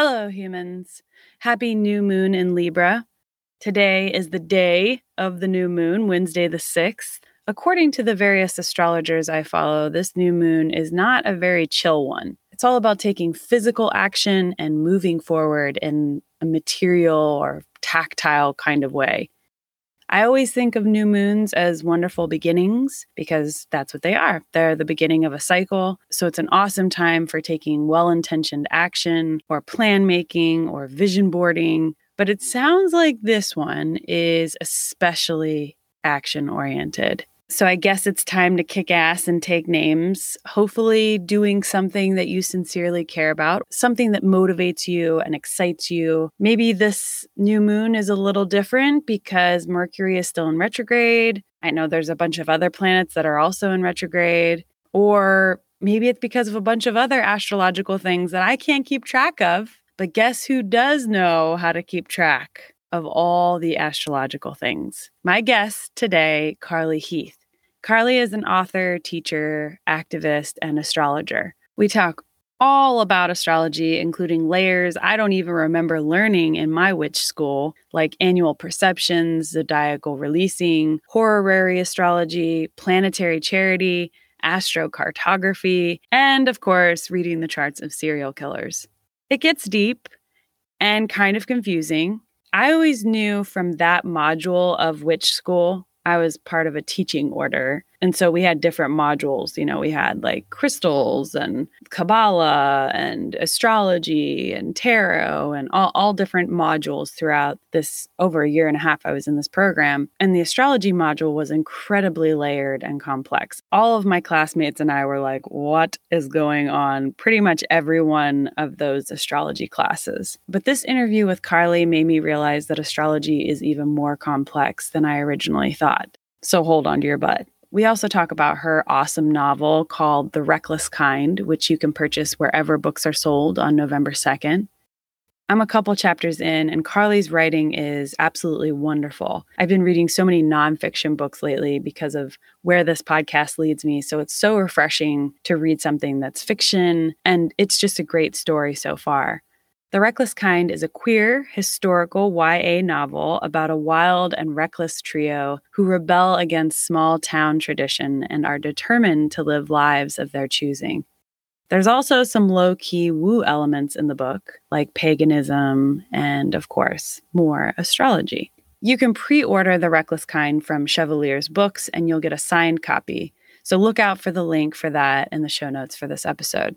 Hello, humans. Happy new moon in Libra. Today is the day of the new moon, Wednesday the 6th. According to the various astrologers I follow, this new moon is not a very chill one. It's all about taking physical action and moving forward in a material or tactile kind of way. I always think of new moons as wonderful beginnings because that's what they are. They're the beginning of a cycle. So it's an awesome time for taking well intentioned action or plan making or vision boarding. But it sounds like this one is especially action oriented. So I guess it's time to kick ass and take names, hopefully doing something that you sincerely care about, something that motivates you and excites you. Maybe this new moon is a little different because Mercury is still in retrograde. I know there's a bunch of other planets that are also in retrograde. Or maybe it's because of a bunch of other astrological things that I can't keep track of. But guess who does know how to keep track? of all the astrological things. My guest today, Carly Heath. Carly is an author, teacher, activist, and astrologer. We talk all about astrology, including layers I don't even remember learning in my witch school, like annual perfections, zodiacal releasing, horary astrology, planetary charity, astrocartography, and of course, reading the charts of serial killers. It gets deep and kind of confusing. I always knew from that module of witch school I was part of a teaching order. And so we had different modules. You know, we had like crystals and Kabbalah and astrology and tarot and all, all different modules throughout this over a year and a half I was in this program. And the astrology module was incredibly layered and complex. All of my classmates and I were like, what is going on? Pretty much every one of those astrology classes. But this interview with Carly made me realize that astrology is even more complex than I originally thought. So hold on to your butt. We also talk about her awesome novel called The Reckless Kind, which you can purchase wherever books are sold on November 2nd. I'm a couple chapters in, and Carly's writing is absolutely wonderful. I've been reading so many nonfiction books lately because of where this podcast leads me. So it's so refreshing to read something that's fiction, and it's just a great story so far. The Reckless Kind is a queer, historical YA novel about a wild and reckless trio who rebel against small town tradition and are determined to live lives of their choosing. There's also some low key woo elements in the book, like paganism and, of course, more astrology. You can pre order The Reckless Kind from Chevalier's Books and you'll get a signed copy. So look out for the link for that in the show notes for this episode.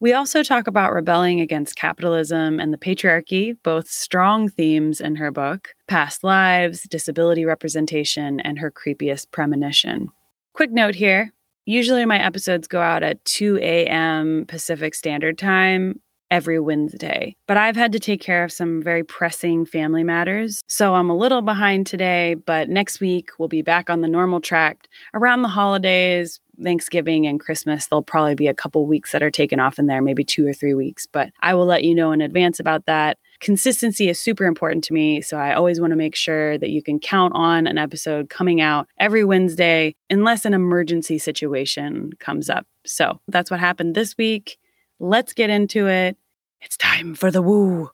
We also talk about rebelling against capitalism and the patriarchy, both strong themes in her book past lives, disability representation, and her creepiest premonition. Quick note here usually my episodes go out at 2 a.m. Pacific Standard Time every Wednesday. But I've had to take care of some very pressing family matters. So I'm a little behind today, but next week we'll be back on the normal track. Around the holidays, Thanksgiving and Christmas, there'll probably be a couple weeks that are taken off in there, maybe two or three weeks. But I will let you know in advance about that. Consistency is super important to me. So I always want to make sure that you can count on an episode coming out every Wednesday, unless an emergency situation comes up. So that's what happened this week. Let's get into it. It's time for the woo.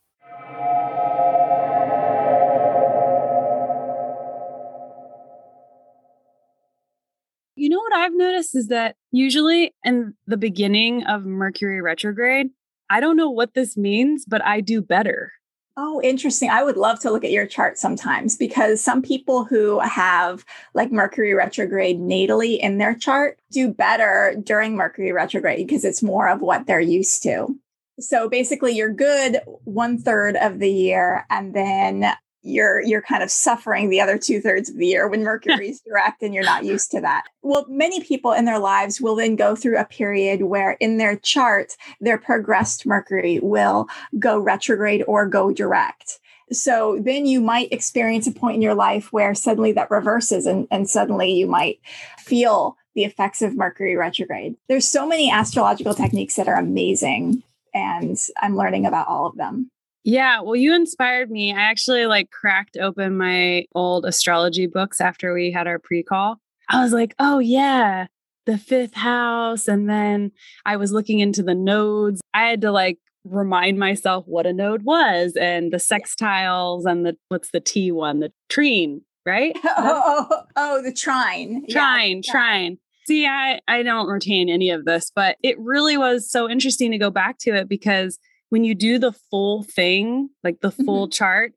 You know what I've noticed is that usually in the beginning of Mercury retrograde, I don't know what this means, but I do better. Oh, interesting. I would love to look at your chart sometimes because some people who have like Mercury retrograde natally in their chart do better during Mercury retrograde because it's more of what they're used to. So basically, you're good one third of the year, and then you're you're kind of suffering the other two thirds of the year when Mercury's direct and you're not used to that. Well, many people in their lives will then go through a period where in their chart, their progressed Mercury will go retrograde or go direct. So then you might experience a point in your life where suddenly that reverses and, and suddenly you might feel the effects of Mercury retrograde. There's so many astrological techniques that are amazing and I'm learning about all of them. Yeah, well, you inspired me. I actually like cracked open my old astrology books after we had our pre call. I was like, oh, yeah, the fifth house. And then I was looking into the nodes. I had to like remind myself what a node was and the sextiles and the what's the T one, the trine, right? oh, oh, oh, the trine. Trine, yeah, trine. See, I, I don't retain any of this, but it really was so interesting to go back to it because when you do the full thing, like the full mm-hmm. chart,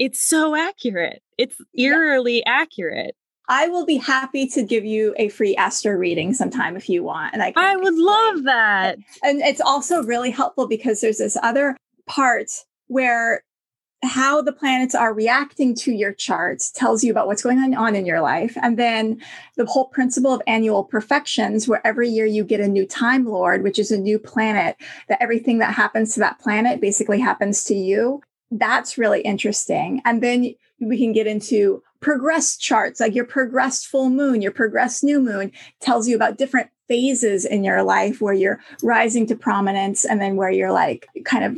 it's so accurate. It's eerily yeah. accurate. I will be happy to give you a free astro reading sometime if you want. And I I would love that. And it's also really helpful because there's this other part where how the planets are reacting to your charts tells you about what's going on in your life. And then the whole principle of annual perfections, where every year you get a new Time Lord, which is a new planet, that everything that happens to that planet basically happens to you. That's really interesting. And then we can get into progressed charts, like your progressed full moon, your progressed new moon tells you about different phases in your life where you're rising to prominence and then where you're like kind of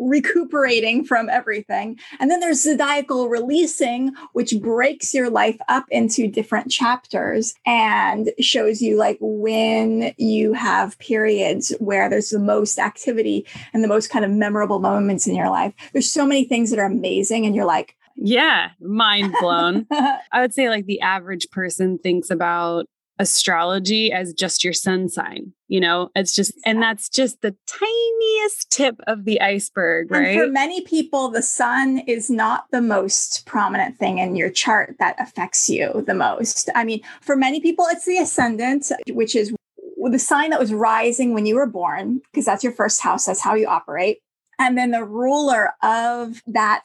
recuperating from everything. And then there's zodiacal releasing, which breaks your life up into different chapters and shows you like when you have periods where there's the most activity and the most kind of memorable moments in your life. There's so many things that are amazing, and you're like, yeah, mind blown. I would say like the average person thinks about astrology as just your sun sign. You know, it's just, and that's just the tiniest tip of the iceberg, right? And for many people, the sun is not the most prominent thing in your chart that affects you the most. I mean, for many people, it's the ascendant, which is the sign that was rising when you were born, because that's your first house, that's how you operate. And then the ruler of that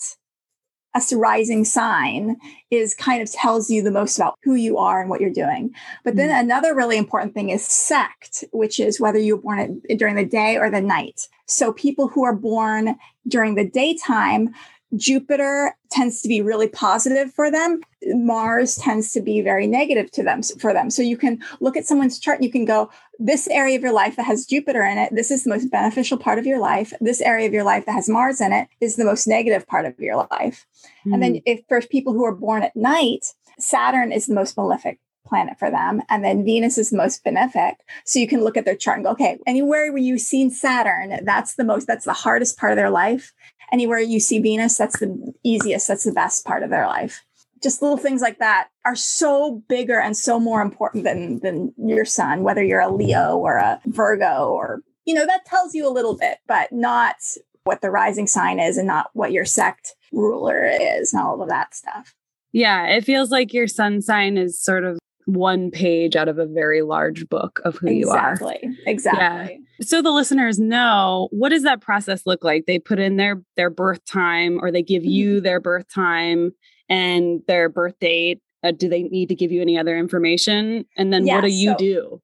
a rising sign is kind of tells you the most about who you are and what you're doing. But then mm. another really important thing is sect, which is whether you were born during the day or the night. So people who are born during the daytime Jupiter tends to be really positive for them. Mars tends to be very negative to them for them. So you can look at someone's chart and you can go, this area of your life that has Jupiter in it, this is the most beneficial part of your life. This area of your life that has Mars in it is the most negative part of your life. Mm. And then hmm. if for people who are born at night, Saturn is the most malefic planet for them. And then Venus is most benefic. So you can look at their chart and go, okay, anywhere where you've seen Saturn, that's the most, that's the hardest part of their life anywhere you see Venus, that's the easiest, that's the best part of their life. Just little things like that are so bigger and so more important than than your sun, whether you're a Leo or a Virgo or you know, that tells you a little bit, but not what the rising sign is and not what your sect ruler is and all of that stuff. Yeah, it feels like your sun sign is sort of one page out of a very large book of who exactly, you are. Exactly. Exactly. Yeah. So the listeners know what does that process look like? They put in their their birth time or they give mm-hmm. you their birth time and their birth date. Uh, do they need to give you any other information? And then yeah, what do you so, do?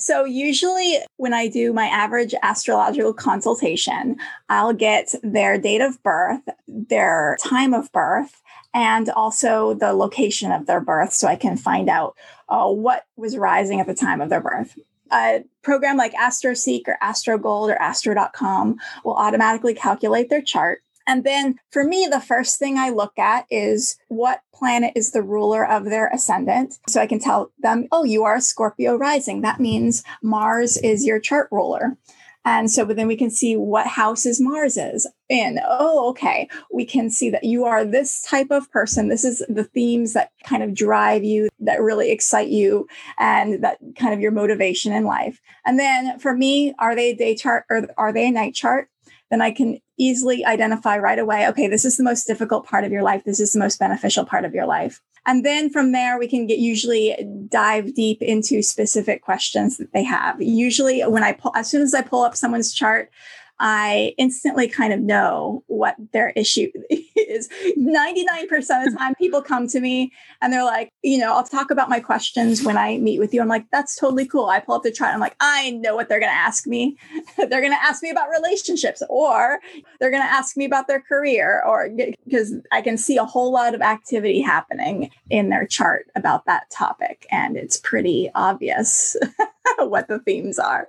So, usually, when I do my average astrological consultation, I'll get their date of birth, their time of birth, and also the location of their birth so I can find out uh, what was rising at the time of their birth. A program like AstroSeek or AstroGold or Astro.com will automatically calculate their chart. And then for me, the first thing I look at is what planet is the ruler of their ascendant. So I can tell them, oh, you are a Scorpio rising. That means Mars is your chart ruler. And so, but then we can see what houses Mars is in. Oh, okay. We can see that you are this type of person. This is the themes that kind of drive you, that really excite you, and that kind of your motivation in life. And then for me, are they a day chart or are they a night chart? Then I can easily identify right away okay, this is the most difficult part of your life. This is the most beneficial part of your life. And then from there, we can get usually dive deep into specific questions that they have. Usually, when I pull, as soon as I pull up someone's chart, I instantly kind of know what their issue is. 99% of the time, people come to me and they're like, you know, I'll talk about my questions when I meet with you. I'm like, that's totally cool. I pull up the chart. I'm like, I know what they're going to ask me. they're going to ask me about relationships, or they're going to ask me about their career, or because I can see a whole lot of activity happening in their chart about that topic. And it's pretty obvious what the themes are.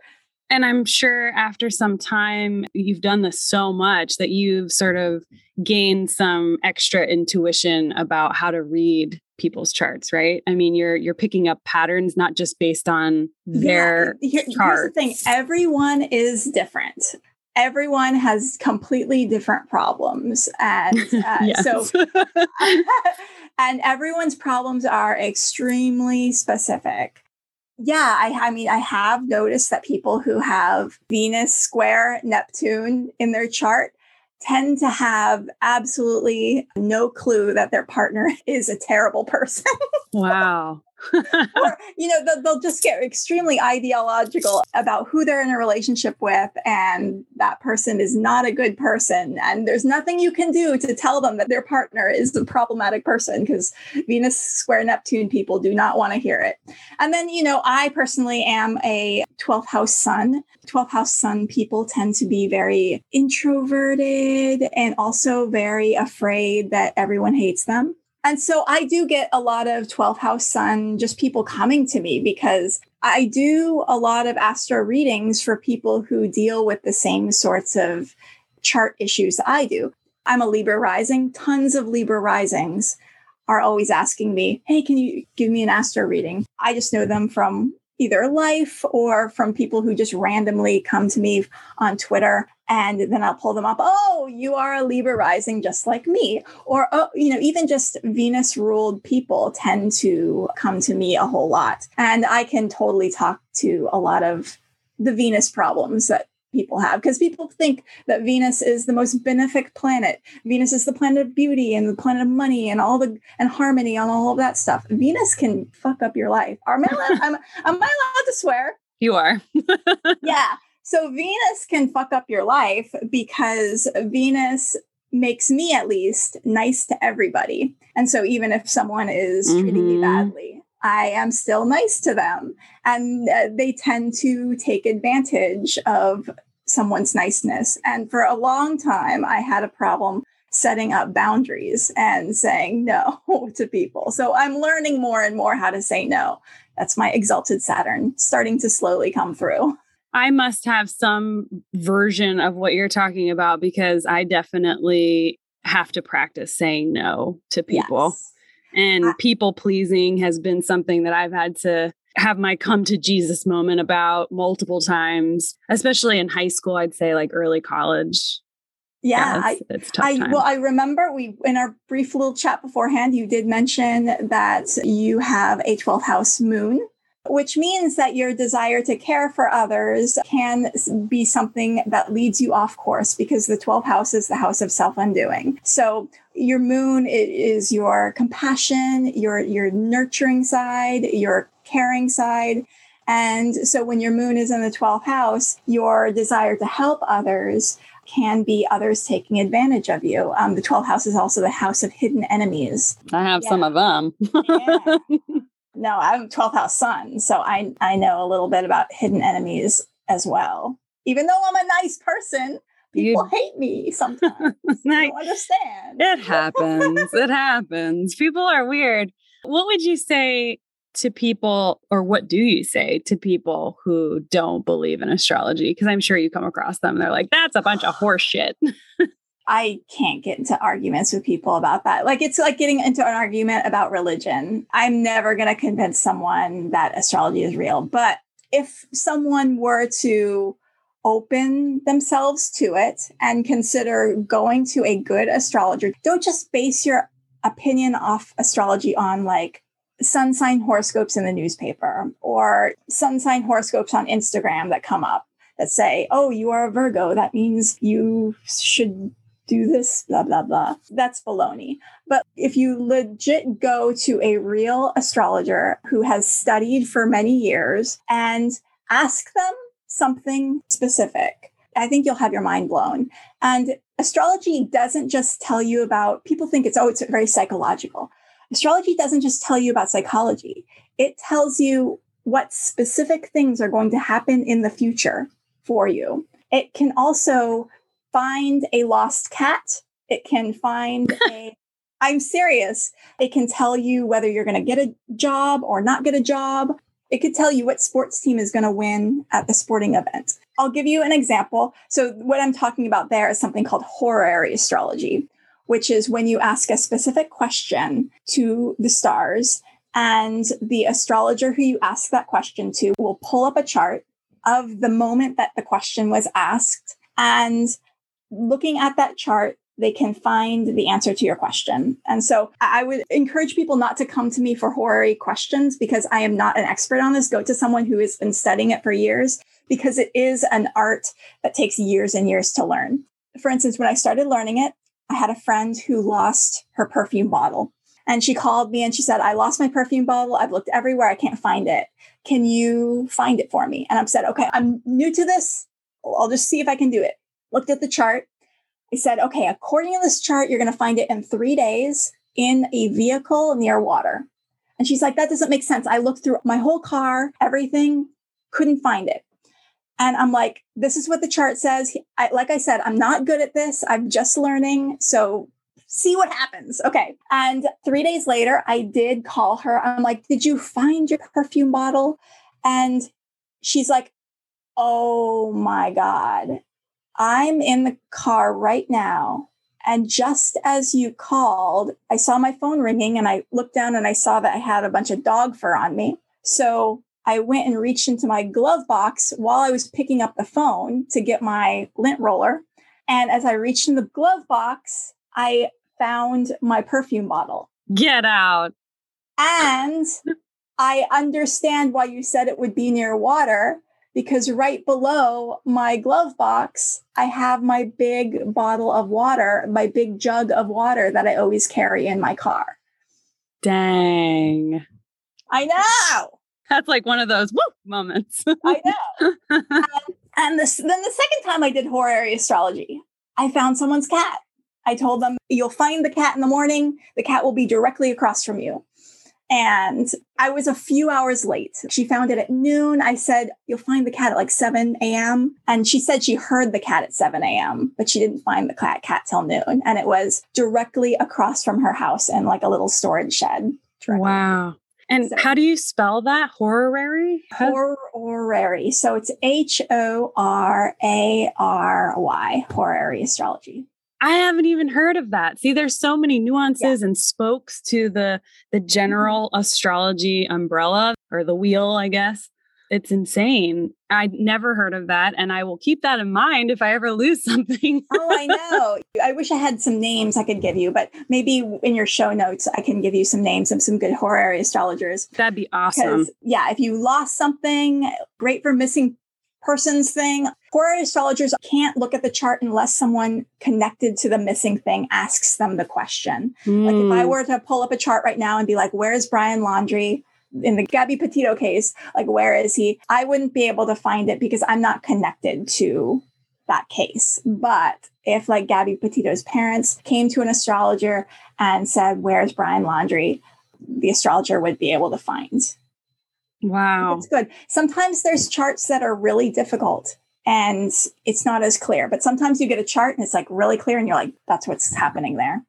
And I'm sure after some time, you've done this so much that you've sort of gained some extra intuition about how to read people's charts, right? I mean, you're you're picking up patterns not just based on their yeah, here, charts. Here's the thing: everyone is different. Everyone has completely different problems, and uh, so and everyone's problems are extremely specific yeah, I, I mean, I have noticed that people who have Venus square Neptune in their chart tend to have absolutely no clue that their partner is a terrible person. wow or, you know, they'll, they'll, just get extremely ideological about who they're in a relationship with, and that person is not a good person. And there's nothing you can do to tell them that their partner is a problematic person because Venus square Neptune people do not want to hear it. And then, you know, I personally am a 12th house sun. 12th house sun people tend to be very introverted and also very afraid that everyone hates them. And so I do get a lot of 12th house sun, just people coming to me because I do a lot of astro readings for people who deal with the same sorts of chart issues I do. I'm a Libra rising, tons of Libra risings are always asking me, Hey, can you give me an astro reading? I just know them from either life or from people who just randomly come to me on Twitter and then I'll pull them up. Oh, you are a Libra rising just like me. Or, oh, you know, even just Venus ruled people tend to come to me a whole lot. And I can totally talk to a lot of the Venus problems that people have because people think that Venus is the most benefic planet. Venus is the planet of beauty and the planet of money and all the and harmony and all of that stuff. Venus can fuck up your life. Are am, am I allowed to swear? You are. yeah. So Venus can fuck up your life because Venus makes me at least nice to everybody. And so even if someone is mm-hmm. treating me mm-hmm. badly, I am still nice to them. And uh, they tend to take advantage of someone's niceness. And for a long time, I had a problem setting up boundaries and saying no to people. So I'm learning more and more how to say no. That's my exalted Saturn starting to slowly come through. I must have some version of what you're talking about because I definitely have to practice saying no to people. Yes. And I- people pleasing has been something that I've had to have my come to Jesus moment about multiple times, especially in high school, I'd say like early college. Yeah, it's I, I well, I remember we in our brief little chat beforehand, you did mention that you have a 12th house moon which means that your desire to care for others can be something that leads you off course because the 12th house is the house of self undoing. So your moon is your compassion, your your nurturing side, your caring side. And so when your moon is in the 12th house, your desire to help others can be others taking advantage of you. Um, the 12th house is also the house of hidden enemies. I have yeah. some of them. yeah. No, I'm 12th house sun, so I I know a little bit about hidden enemies as well. Even though I'm a nice person, people you, hate me sometimes. I don't understand. It happens. it happens. People are weird. What would you say to people, or what do you say to people who don't believe in astrology? Because I'm sure you come across them. They're like, that's a bunch of horse shit. I can't get into arguments with people about that. Like it's like getting into an argument about religion. I'm never going to convince someone that astrology is real. But if someone were to open themselves to it and consider going to a good astrologer, don't just base your opinion off astrology on like sun sign horoscopes in the newspaper or sun sign horoscopes on Instagram that come up that say, oh, you are a Virgo. That means you should do this, blah, blah, blah. That's baloney. But if you legit go to a real astrologer who has studied for many years and ask them something specific, I think you'll have your mind blown. And astrology doesn't just tell you about, people think it's, oh, it's very psychological. Astrology doesn't just tell you about psychology, it tells you what specific things are going to happen in the future for you. It can also find a lost cat. It can find a I'm serious. It can tell you whether you're going to get a job or not get a job. It could tell you what sports team is going to win at the sporting event. I'll give you an example. So, what I'm talking about there is something called horary astrology, which is when you ask a specific question to the stars, and the astrologer who you ask that question to will pull up a chart of the moment that the question was asked. And looking at that chart, they can find the answer to your question. And so I would encourage people not to come to me for horary questions because I am not an expert on this. Go to someone who has been studying it for years because it is an art that takes years and years to learn. For instance, when I started learning it, I had a friend who lost her perfume bottle. And she called me and she said, I lost my perfume bottle. I've looked everywhere. I can't find it. Can you find it for me? And I said, okay, I'm new to this. I'll just see if I can do it. Looked at the chart I said, okay, according to this chart, you're going to find it in three days in a vehicle near water. And she's like, that doesn't make sense. I looked through my whole car, everything, couldn't find it. And I'm like, this is what the chart says. I, like I said, I'm not good at this. I'm just learning. So see what happens. Okay. And three days later, I did call her. I'm like, did you find your perfume bottle? And she's like, oh my God. I'm in the car right now. And just as you called, I saw my phone ringing and I looked down and I saw that I had a bunch of dog fur on me. So I went and reached into my glove box while I was picking up the phone to get my lint roller. And as I reached in the glove box, I found my perfume bottle. Get out. And I understand why you said it would be near water because right below my glove box, I have my big bottle of water, my big jug of water that I always carry in my car. Dang. I know. That's like one of those woo moments. I know. and, and this, then the second time I did horary astrology, I found someone's cat. I told them, you'll find the cat in the morning. The cat will be directly across from you. And I was a few hours late. She found it at noon. I said, You'll find the cat at like 7 a.m. And she said she heard the cat at 7 a.m., but she didn't find the cat, cat till noon. And it was directly across from her house in like a little storage shed. Directly. Wow. And so, how do you spell that? Horary? Horary. So it's H O R A R Y, horary astrology. I haven't even heard of that. See, there's so many nuances yeah. and spokes to the the mm-hmm. general astrology umbrella or the wheel, I guess. It's insane. I never heard of that, and I will keep that in mind if I ever lose something. oh, I know. I wish I had some names I could give you, but maybe in your show notes I can give you some names of some good horary astrologers. That'd be awesome. Yeah, if you lost something, great for missing person's thing. Horary astrologers can't look at the chart unless someone connected to the missing thing asks them the question. Mm. Like if I hmm. were to pull up a chart right now and be like, where's Brian Laundrie? In the Gabby Petito case, like where is he? I wouldn't be able to find it because I'm not connected to that case. But if like Gabby Petito's parents came to an astrologer and said, Where's Brian Laundrie? The astrologer would be able to find Wow. It's good. Sometimes there's charts that are really difficult and it's not as clear, but sometimes you get a chart and it's like really clear and you're like, that's what's happening there.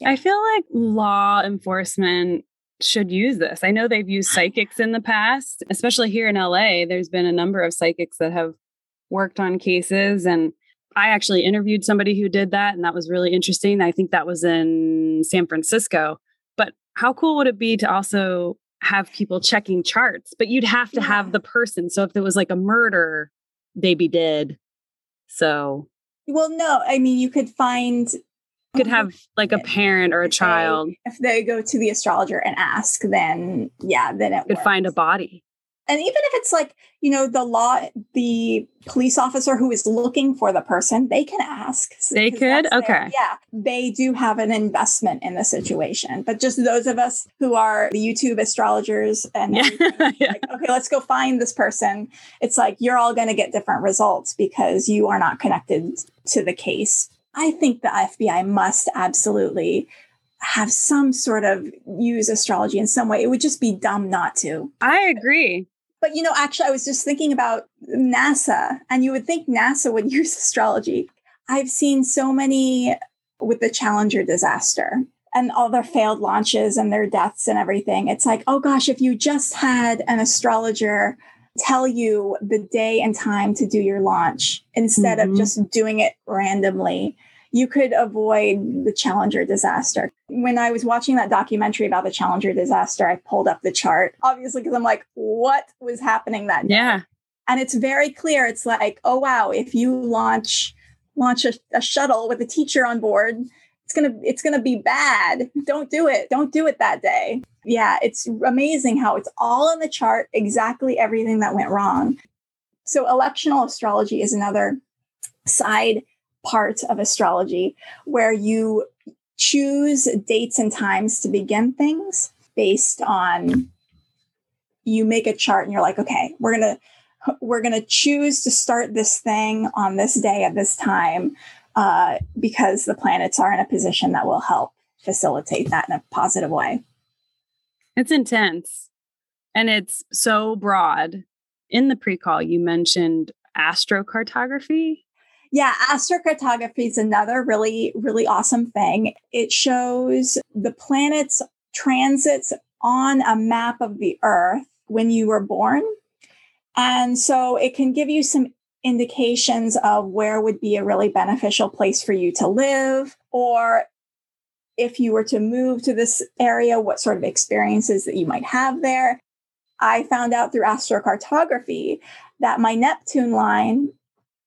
Yeah. I feel like law enforcement should use this. I know they've used psychics in the past, especially here in LA. There's been a number of psychics that have worked on cases and I actually interviewed somebody who did that and that was really interesting. I think that was in San Francisco. But how cool would it be to also have people checking charts, but you'd have to yeah. have the person. So if there was like a murder, they'd be dead. So, well, no, I mean, you could find, you could have like a parent or a child. They, if they go to the astrologer and ask, then yeah, then it could find a body. And even if it's like you know the law the police officer who is looking for the person they can ask they could okay their, yeah they do have an investment in the situation but just those of us who are the youtube astrologers and yeah. yeah. Like, okay let's go find this person it's like you're all going to get different results because you are not connected to the case i think the fbi must absolutely have some sort of use astrology in some way. It would just be dumb not to. I agree. But you know, actually, I was just thinking about NASA, and you would think NASA would use astrology. I've seen so many with the Challenger disaster and all their failed launches and their deaths and everything. It's like, oh gosh, if you just had an astrologer tell you the day and time to do your launch instead mm-hmm. of just doing it randomly, you could avoid the Challenger disaster. When I was watching that documentary about the Challenger disaster, I pulled up the chart, obviously, because I'm like, what was happening that day? Yeah. And it's very clear. It's like, oh wow, if you launch launch a, a shuttle with a teacher on board, it's gonna it's gonna be bad. Don't do it. Don't do it that day. Yeah, it's amazing how it's all in the chart, exactly everything that went wrong. So electional astrology is another side part of astrology where you choose dates and times to begin things based on you make a chart and you're like okay we're going to we're going to choose to start this thing on this day at this time uh, because the planets are in a position that will help facilitate that in a positive way. It's intense. And it's so broad. In the pre-call you mentioned astrocartography yeah, astrocartography is another really, really awesome thing. It shows the planets' transits on a map of the Earth when you were born. And so it can give you some indications of where would be a really beneficial place for you to live, or if you were to move to this area, what sort of experiences that you might have there. I found out through astrocartography that my Neptune line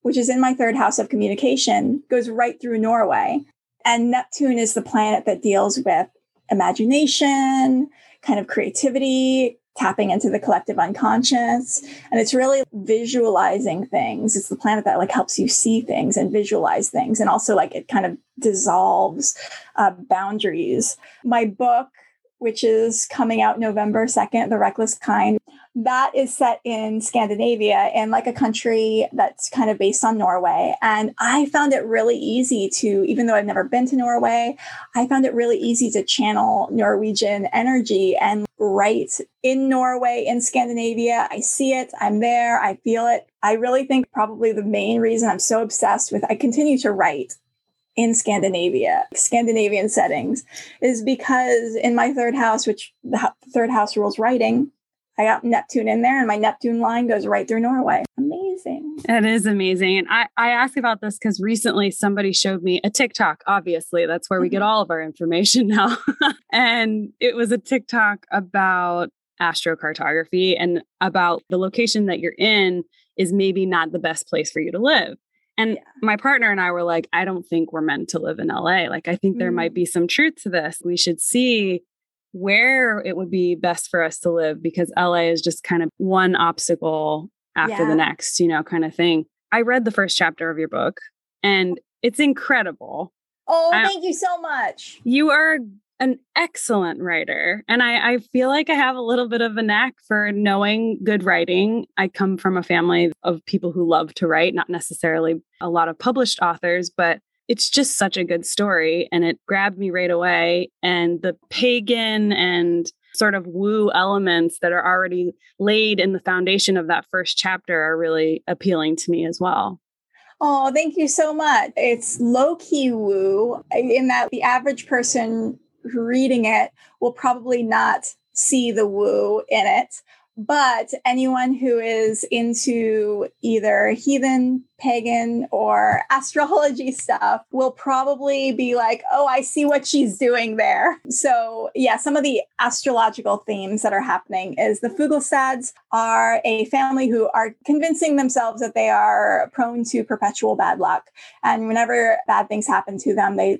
which is in my third house of communication, goes right through Norway. And Neptune is the planet that deals with imagination, kind of creativity, tapping into the collective unconscious. And it's really visualizing things. It's the planet that like helps you see things and visualize things. And also like it kind of dissolves uh, boundaries. My book, which is coming out November 2nd, The Reckless Kind, that is set in Scandinavia in like a country that's kind of based on Norway. And I found it really easy to, even though I've never been to Norway, I found it really easy to channel Norwegian energy and write in Norway, in Scandinavia. I see it, I'm there, I feel it. I really think probably the main reason I'm so obsessed with, I continue to write in Scandinavia, Scandinavian settings, is because in my third house, which the third house rules writing, I got Neptune in there and my Neptune line goes right through Norway. Amazing. It is amazing. And I, I asked about this because recently somebody showed me a TikTok. Obviously, that's where we get mm-hmm. all of our information now. and it was a TikTok about astrocartography and about the location that you're in is maybe not the best place for you to live. And yeah. my partner and I were like, I don't think we're meant to live in LA. Like, I think mm. there might mm. be some truth to this. We should see where it would be best for us to live because LA is just kind of one obstacle after yeah. the next, you know, kind of thing. I read the first chapter of your book and it's incredible. Oh, thank you so much. You are an excellent writer. And I, I feel like I have a little bit of a knack for knowing good writing. I come from a family of people who love to write, not necessarily a lot of published authors, but it's just such a good story and it grabbed me right away. And the pagan and sort of woo elements that are already laid in the foundation of that first chapter are really appealing to me as well. Oh, thank you so much. It's low key woo in that the average person reading it will probably not see the woo in it. But anyone who is into either heathen, pagan, or astrology stuff will probably be like, oh, I see what she's doing there. So, yeah, some of the astrological themes that are happening is the Fuglesangs are a family who are convincing themselves that they are prone to perpetual bad luck. And whenever bad things happen to them, they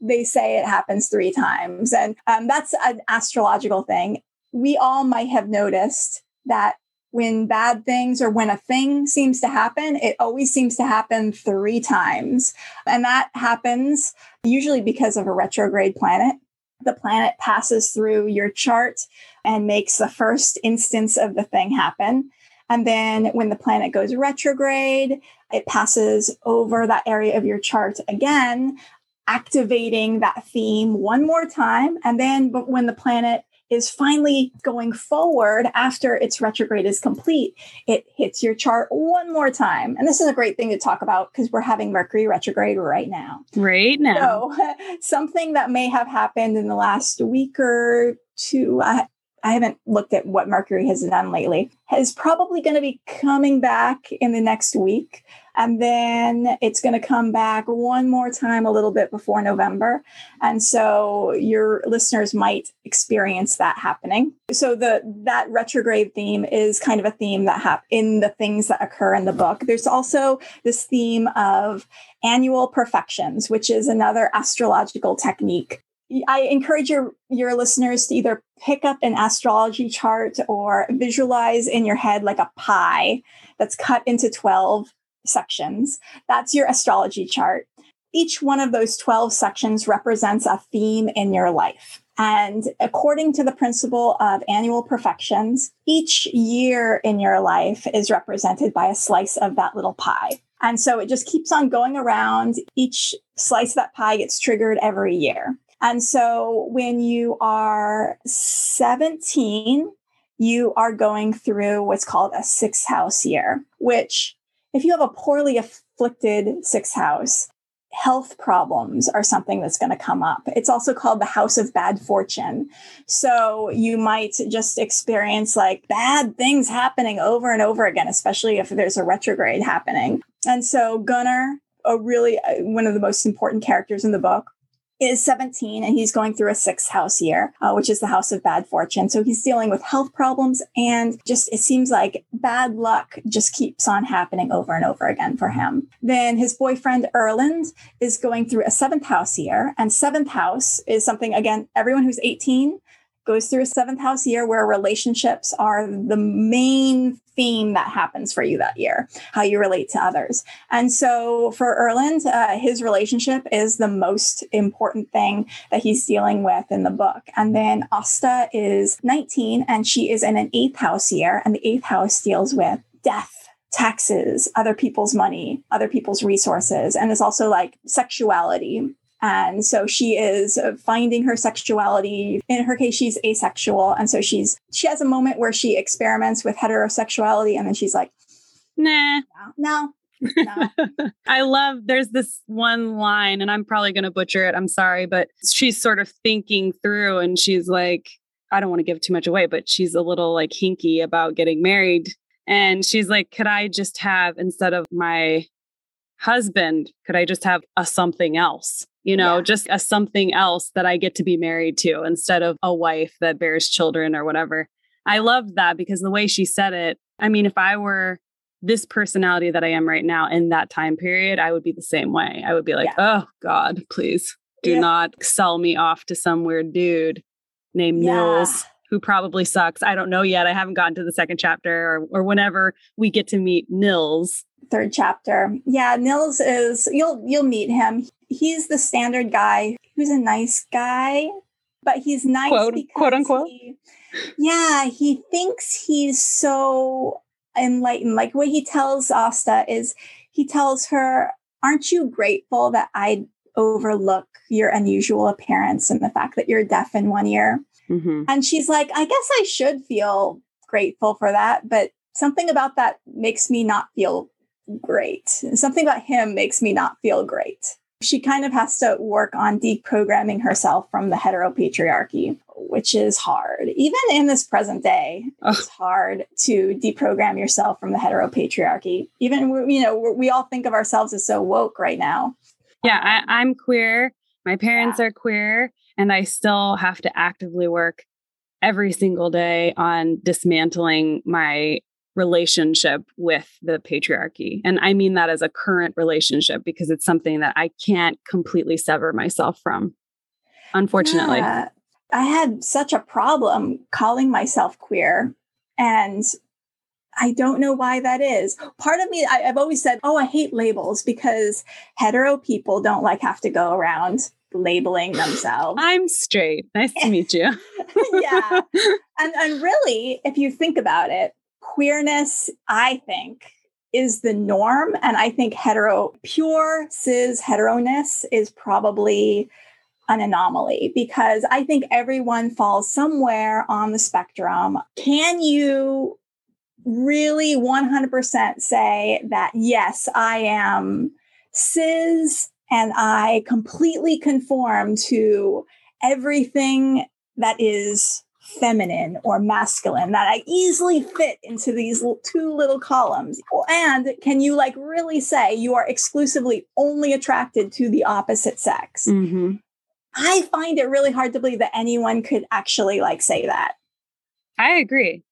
they say it happens three times. And um, that's an astrological thing we all might have noticed that when bad things or when a thing seems to happen, it always seems to happen three times. And that happens usually because of a retrograde planet. The planet passes through your chart and makes the first instance of the thing happen. And then when the planet goes retrograde, it passes over that area of your chart again, activating that theme one more time. And then when the planet is finally going forward after its retrograde is complete, it hits your chart one more time. And this is a great thing to talk about because we're having Mercury retrograde right now. Right now. So, something that may have happened in the last week or two, I, I haven't looked at what Mercury has done lately, is probably going to be coming back in the next week. And then it's going to come back one more time a little bit before November. And so your listeners might experience that happening. So the that retrograde theme is kind of a theme that hap- in the things that occur in the book. There's also this theme of annual perfections, which is another astrological technique I encourage your your listeners to either pick up an astrology chart or visualize in your head like a pie that's cut into 12 sections. That's your astrology chart. Each one of those 12 sections represents a theme in your life. And according to the principle of annual perfections, each year in your life is represented by a slice of that little pie. And so it just keeps on going around. Each slice of that pie gets triggered every year. And so when you are 17, you are going through what's called a sixth house year, which, if you have a poorly afflicted sixth house, health problems are something that's going to come up. It's also called the house of bad fortune. So you might just experience like bad things happening over and over again, especially if there's a retrograde happening. And so Gunnar, a really uh, one of the most important characters in the book, is 17 and he's going through a sixth house year, uh, which is the house of bad fortune. So he's dealing with health problems and just it seems like bad luck just keeps on happening over and over again for him. Then his boyfriend Erland is going through a seventh house year, and seventh house is something again, everyone who's 18 goes through a seventh house year where relationships are the main theme that happens for you that year, how you relate to others. And so for Erland, uh, his relationship is the most important thing that he's dealing with in the book. And then Asta is 19 and she is in an eighth house year, and the eighth house deals with death taxes, other people's money, other people's resources. And it's also like sexuality and so she is finding her sexuality. In her case, she's asexual. And so she's, she has a moment where she experiments with heterosexuality and then she's like, nah, no, no. I love there's this one line, and I'm probably going to butcher it. I'm sorry, but she's sort of thinking through and she's like, I don't want to give too much away, but she's a little like hinky about getting married. And she's like, could I just have, instead of my husband, could I just have a something else? you know, yeah. just a something else that I get to be married to instead of a wife that bears children or whatever. I loved that because the way she said it, I mean, if I were this personality that I am right now in that time period, I would be the same way. I would be like, yeah. oh God, please do yeah. not sell me off to some weird dude named yeah. Nils who probably sucks. I don't know yet. I haven't gotten to the second chapter or, or whenever we get to meet Nils. Third chapter. Yeah, Nils is you'll you'll meet him he's the standard guy who's a nice guy, but he's nice quote, quote unquote. He, yeah, he thinks he's so enlightened. Like what he tells Asta is he tells her, Aren't you grateful that I overlook your unusual appearance and the fact that you're deaf in one ear? Mm-hmm. And she's like, I guess I should feel grateful for that, but something about that makes me not feel great. Something about him makes me not feel great she kind of has to work on deprogramming herself from the heteropatriarchy, which is hard. Even in this present day, it's hard to deprogram yourself from the heteropatriarchy. Even, you know, we all think of ourselves as so woke right now. Yeah, I, am queer. My parents yeah. are queer, and I still have to actively work every single day on dismantling my relationship with the patriarchy. And I mean that as a current relationship because it's something that I can't completely sever myself from, unfortunately. Yeah. I had such a problem calling myself queer. And I don't know why that is. Part of me, I, have always said, oh, I hate labels because hetero people don't like have to go around labeling themselves. I'm straight. Nice to meet you. yeah. And, and really, if you think about it, queerness, I think, is the norm. And I think hetero, pure cis heteroness is probably an anomaly because I think everyone falls somewhere on the spectrum. Can you really 100% say that, yes, I am cis and I completely conform to everything that is feminine or masculine that I easily fit into these two little columns? And can you like really say you are exclusively only attracted to the opposite sex? Mm-hmm. I find it really hard to believe that anyone could actually like say that. I agree.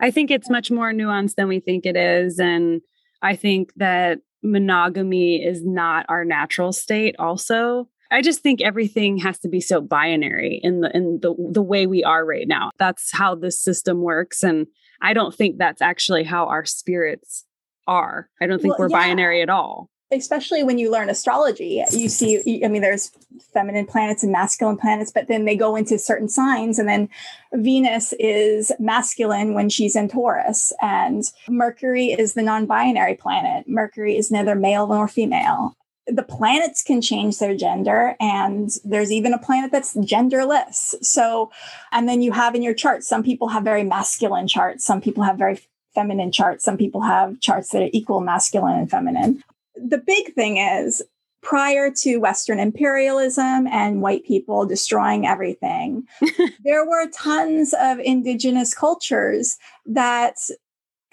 I think it's much more nuanced than we think it is. And I think that monogamy is not our natural state, also. I just think everything has to be so binary in the in the the way we are right now. That's how this system works and I don't think that's actually how our spirits are. I don't think well, we're yeah. binary at all. Especially when you learn astrology, you see I mean there's feminine planets and masculine planets, but then they go into certain signs and then Venus is masculine when she's in Taurus and Mercury is the non-binary planet. Mercury is neither male nor female the planets can change their gender and there's even a planet that's genderless. So and then you have in your chart some people have very masculine charts some people have very feminine charts some people have charts that are equal masculine and feminine. The big thing is prior to western imperialism and white people destroying everything there were tons of indigenous cultures that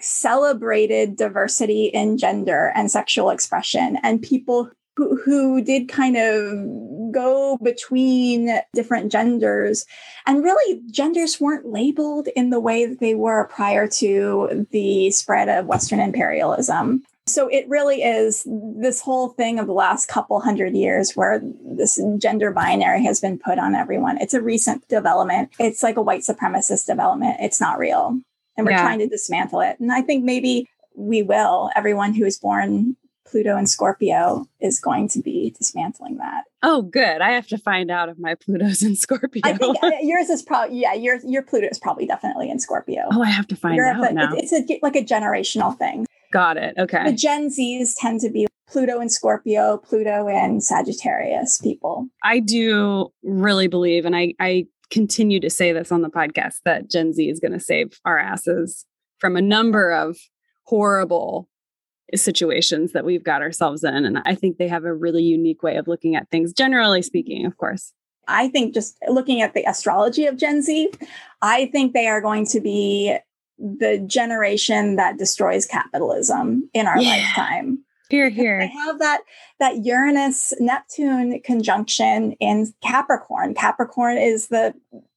celebrated diversity in gender and sexual expression and people who, who did kind of go between different genders. And really, genders weren't labeled in the way that they were prior to the spread of Western imperialism. So it really is this whole thing of the last couple hundred years where this gender binary has been put on everyone. It's a recent development. It's like a white supremacist development. It's not real. And we're yeah. trying to dismantle it. And I think maybe we will. Everyone who is born Pluto and Scorpio is going to be dismantling that. Oh, good. I have to find out if my Pluto's in Scorpio. I think uh, yours is probably yeah. Your your Pluto is probably definitely in Scorpio. Oh, I have to find out now. It's a like a generational thing. Got it. Okay. The Gen Zs tend to be Pluto and Scorpio, Pluto and Sagittarius people. I do really believe, and I I continue to say this on the podcast that Gen Z is going to save our asses from a number of horrible situations that we've got ourselves in. And I think they have a really unique way of looking at things, generally speaking, of course. I think just looking at the astrology of Gen Z, I think they are going to be the generation that destroys capitalism in our yeah. lifetime. Here, here. They have that that Uranus Neptune conjunction in Capricorn. Capricorn is the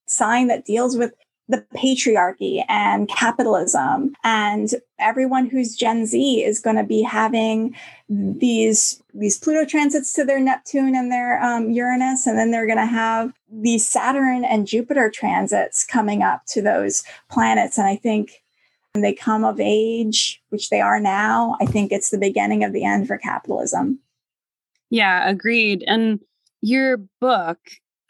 sign that deals with the patriarchy and capitalism. And everyone who's Gen Z is going to be having these these Pluto transits to their Neptune and their um, Uranus, and then they're going to have these Saturn and Jupiter transits coming up to those planets. And I think when they come of age, which they are now, I think it's the beginning of the end for capitalism. Yeah, agreed. And your book,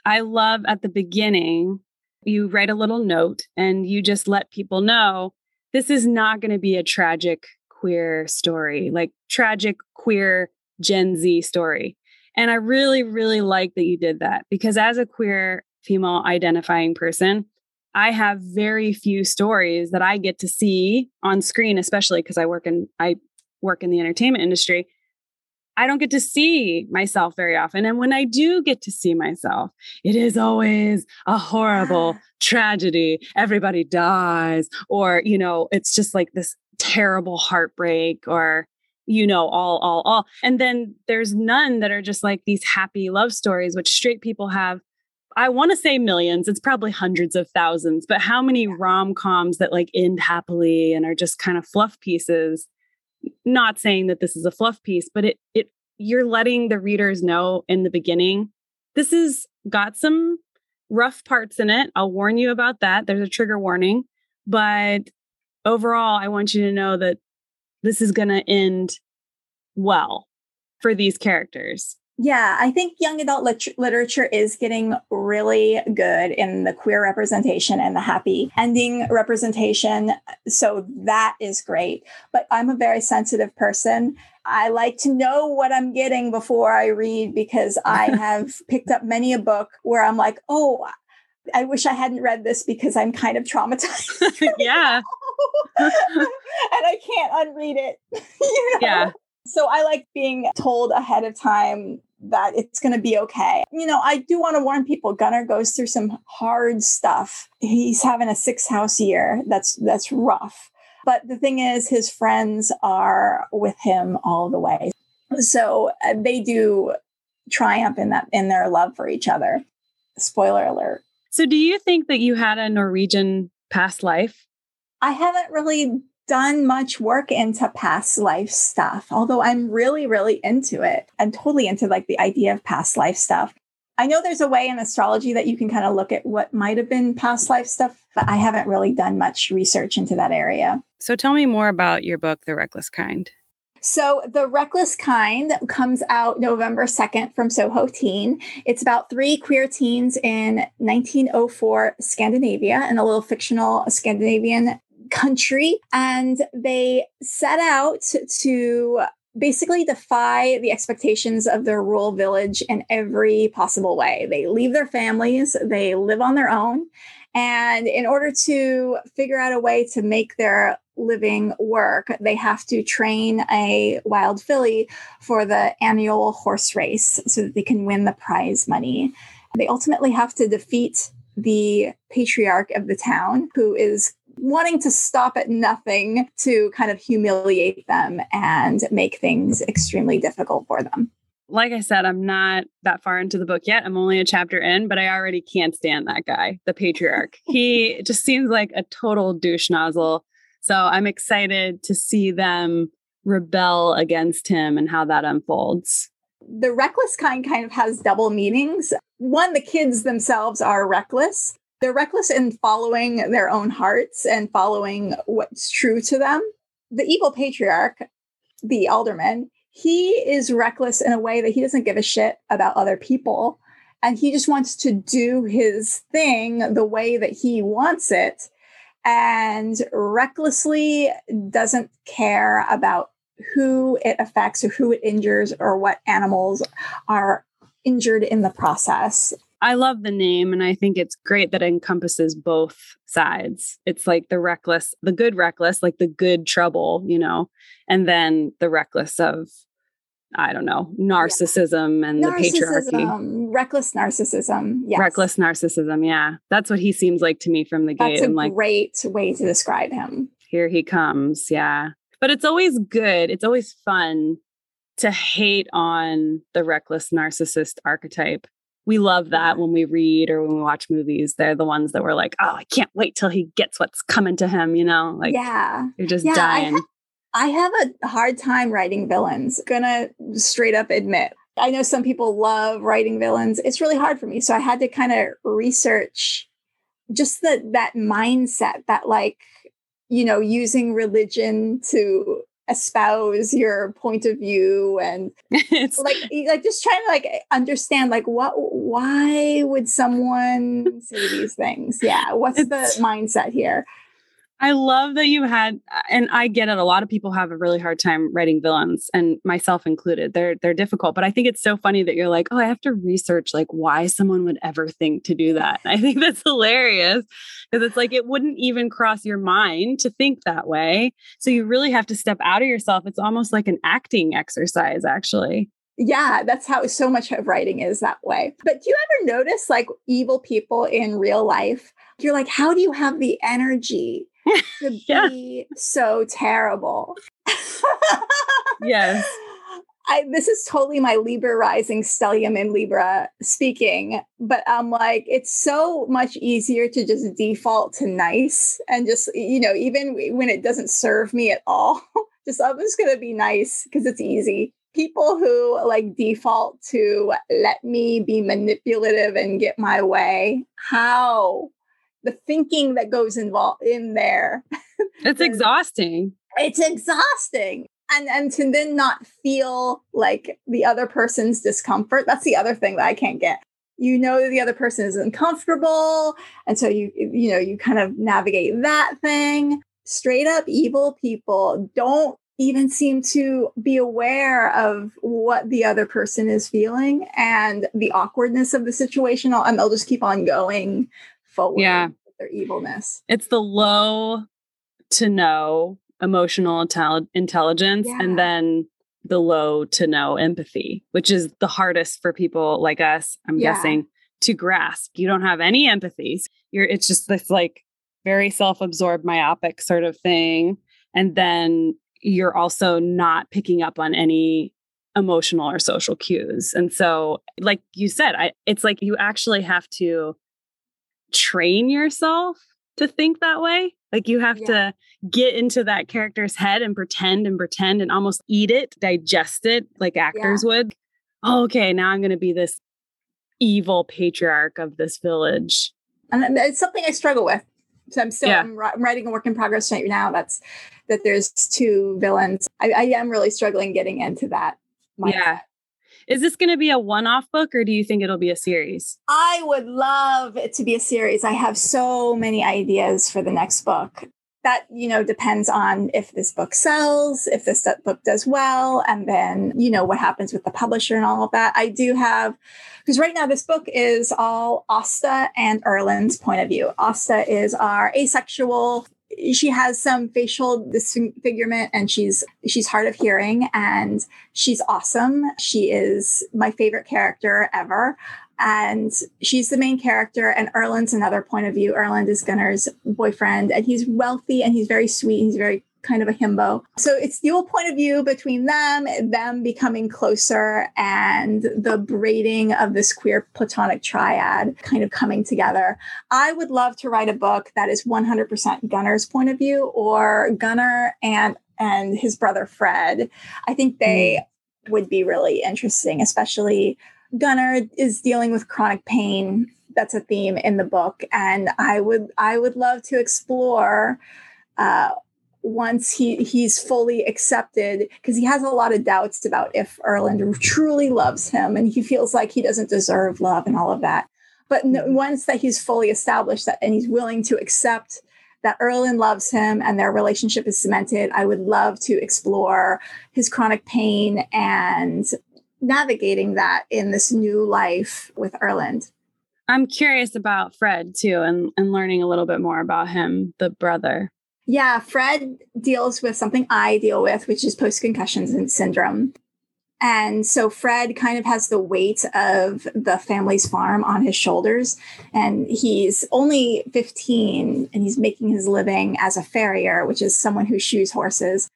I love at the beginning you write a little note and you just let people know this is not going to be a tragic queer story, like tragic queer Gen Z story. And I really, really like that you did that because as a queer female identifying person, I have very few stories that I get to see on screen, especially because I work in I work in the entertainment industry I don't get to see myself very often. And when I do get to see myself, it is always a horrible ah. tragedy. Everybody dies, or, you know, it's just like this terrible heartbreak or, you know, all, all, all. And then there's none that are just like these happy love stories, which straight people have. I want to say millions, it's probably hundreds of thousands, but how many rom coms that like end happily and are just kind of fluff pieces not saying that this is a fluff piece, but it it you're letting the readers know in the beginning this has got some rough parts in it. I'll warn you about that. There's a trigger warning, but overall, I want you to know that this is going to end well for these characters. Yeah, I think young adult lit- literature is getting really good in the queer representation and the happy ending representation. So that is great. But I'm a very sensitive person. I like to know what I'm getting before I read because I have picked up many a book where I'm like, oh, I wish I hadn't read this because I'm kind of traumatized. yeah. and I can't unread it. you know? Yeah. So I like being told ahead of time that it's going to be okay. You know, I do want to warn people Gunnar goes through some hard stuff. He's having a six house year. That's that's rough. But the thing is his friends are with him all the way. So uh, they do triumph in that in their love for each other. Spoiler alert. So do you think that you had a Norwegian past life? I haven't really done much work into past life stuff, although I'm really, really into it. I'm totally into like the idea of past life stuff. I know there's a way in astrology that you can kind of look at what might have been past life stuff, but I haven't really done much research into that area. So tell me more about your book, The Reckless Kind. So, The Reckless Kind comes out November 2nd from Soho Teen. It's about three queer teens in 1904 Scandinavia and a little fictional Scandinavian country and they set out to basically defy the expectations of their rural village in every possible way. They leave their families, they live on their own. And in order to figure out a way to make their living work, they have to train a wild filly for the annual horse race so that they can win the prize money. They ultimately have to defeat the patriarch of the town, who is wanting to stop at nothing to kind of humiliate them and make things extremely difficult for them. Like I said, I'm not that far into the book yet. I'm only a chapter in, but I already can't stand that guy, the patriarch. he just seems like a total douche nozzle. So I'm excited to see them rebel against him and how that unfolds. The reckless kind kind of has double meanings. One, the kids themselves are reckless, they're reckless in following their own hearts and following what's true to them. The evil patriarch, the alderman, he is reckless in a way that he doesn't give a shit about other people. And he just wants to do his thing the way that he wants it and recklessly doesn't care about who it affects or who it injures or what animals are injured in the process. I love the name and I think it's great that it encompasses both sides. It's like the reckless, the good reckless, like the good trouble, you know, and then the reckless of I don't know, narcissism yeah. and narcissism, the patriarchy. Reckless narcissism. Yes. Reckless narcissism. Yeah. That's what he seems like to me from the gate. That's a like, great way to describe him. Here he comes. Yeah. But it's always good. It's always fun to hate on the reckless narcissist archetype we love that when we read or when we watch movies. They're the ones that we're like, oh, I can't wait till he gets what's coming to him, you know? Like, yeah, you're just yeah, dying. I, ha- I have a hard time writing villains, gonna straight up admit. I know some people love writing villains. It's really hard for me. So I had to kind of research just the, that mindset that, like, you know, using religion to espouse your point of view and it's like like just trying to like understand like what why would someone say these things? Yeah what's the mindset here I love that you had, and I get it. A lot of people have a really hard time writing villains, and myself included. They're they're difficult, but I think it's so funny that you're like, oh, I have to research like why someone would ever think to do that. I think that's hilarious because it's like it wouldn't even cross your mind to think that way. So you really have to step out of yourself. It's almost like an acting exercise, actually. Yeah, that's how so much of writing is that way. But do you ever notice like evil people in real life? You're like, how do you have the energy to yeah. be so terrible. yes. I, this is totally my Libra rising stellium in Libra speaking, but I'm like, it's so much easier to just default to nice and just, you know, even when it doesn't serve me at all, just I'm just going to be nice because it's easy. People who like default to let me be manipulative and get my way, how? The thinking that goes involved in there. It's exhausting. It's exhausting. And and to then not feel like the other person's discomfort. That's the other thing that I can't get. You know that the other person is uncomfortable. And so you you know, you kind of navigate that thing. Straight up evil people don't even seem to be aware of what the other person is feeling and the awkwardness of the situation and they'll just keep on going forward yeah. with their evilness. It's the low to no emotional intel- intelligence Yeah. and then the low to no empathy, which is the hardest for people like us, I'm Yeah. guessing, to grasp. You don't have any empathies. You're it's just this like very self-absorbed myopic sort of thing and then you're also not picking up on any emotional or social cues. And so like you said, I it's like you actually have to train yourself to think that way. Like you have Yeah. to get into that character's head and pretend and pretend and almost eat it, digest it like actors would. Oh, okay, now I'm going to be this evil patriarch of this village. and it's something I struggle with. So I'm still Yeah. I'm, I'm writing a work in progress right now. That's that there's two villains. I, I am really struggling getting into that. mindset. Yeah. Is this going to be a one-off book or do you think it'll be a series? I would love it to be a series. I have so many ideas for the next book. That you know depends on if this book sells, if this book does well, and then you know what happens with the publisher and all of that. I do have because right now this book is all Asta and Erland's point of view. Asta is our asexual. She has some facial disfigurement and she's she's hard of hearing and she's awesome. She is my favorite character ever. And she's the main character, and Erland's another point of view. Erland is Gunnar's boyfriend, and he's wealthy and he's very sweet. He's very kind of a himbo. So it's dual point of view between them, them becoming closer, and the braiding of this queer platonic triad kind of coming together. I would love to write a book that is 100% Gunnar's point of view, or Gunnar and and his brother Fred. I think they would be really interesting, especially Gunnar is dealing with chronic pain. That's a theme in the book, and I would I would love to explore uh, once he he's fully accepted because he has a lot of doubts about if Erland truly loves him, and he feels like he doesn't deserve love and all of that. But no, mm-hmm. once that he's fully established that and he's willing to accept that Erland loves him and their relationship is cemented, I would love to explore his chronic pain and navigating that in this new life with Erland. I'm curious about Fred too and, and learning a little bit more about him, the brother. Yeah, Fred deals with something I deal with, which is post concussion syndrome. And so Fred kind of has the weight of the family's farm on his shoulders. And he's only 15 and he's making his living as a farrier, which is someone who shoes horses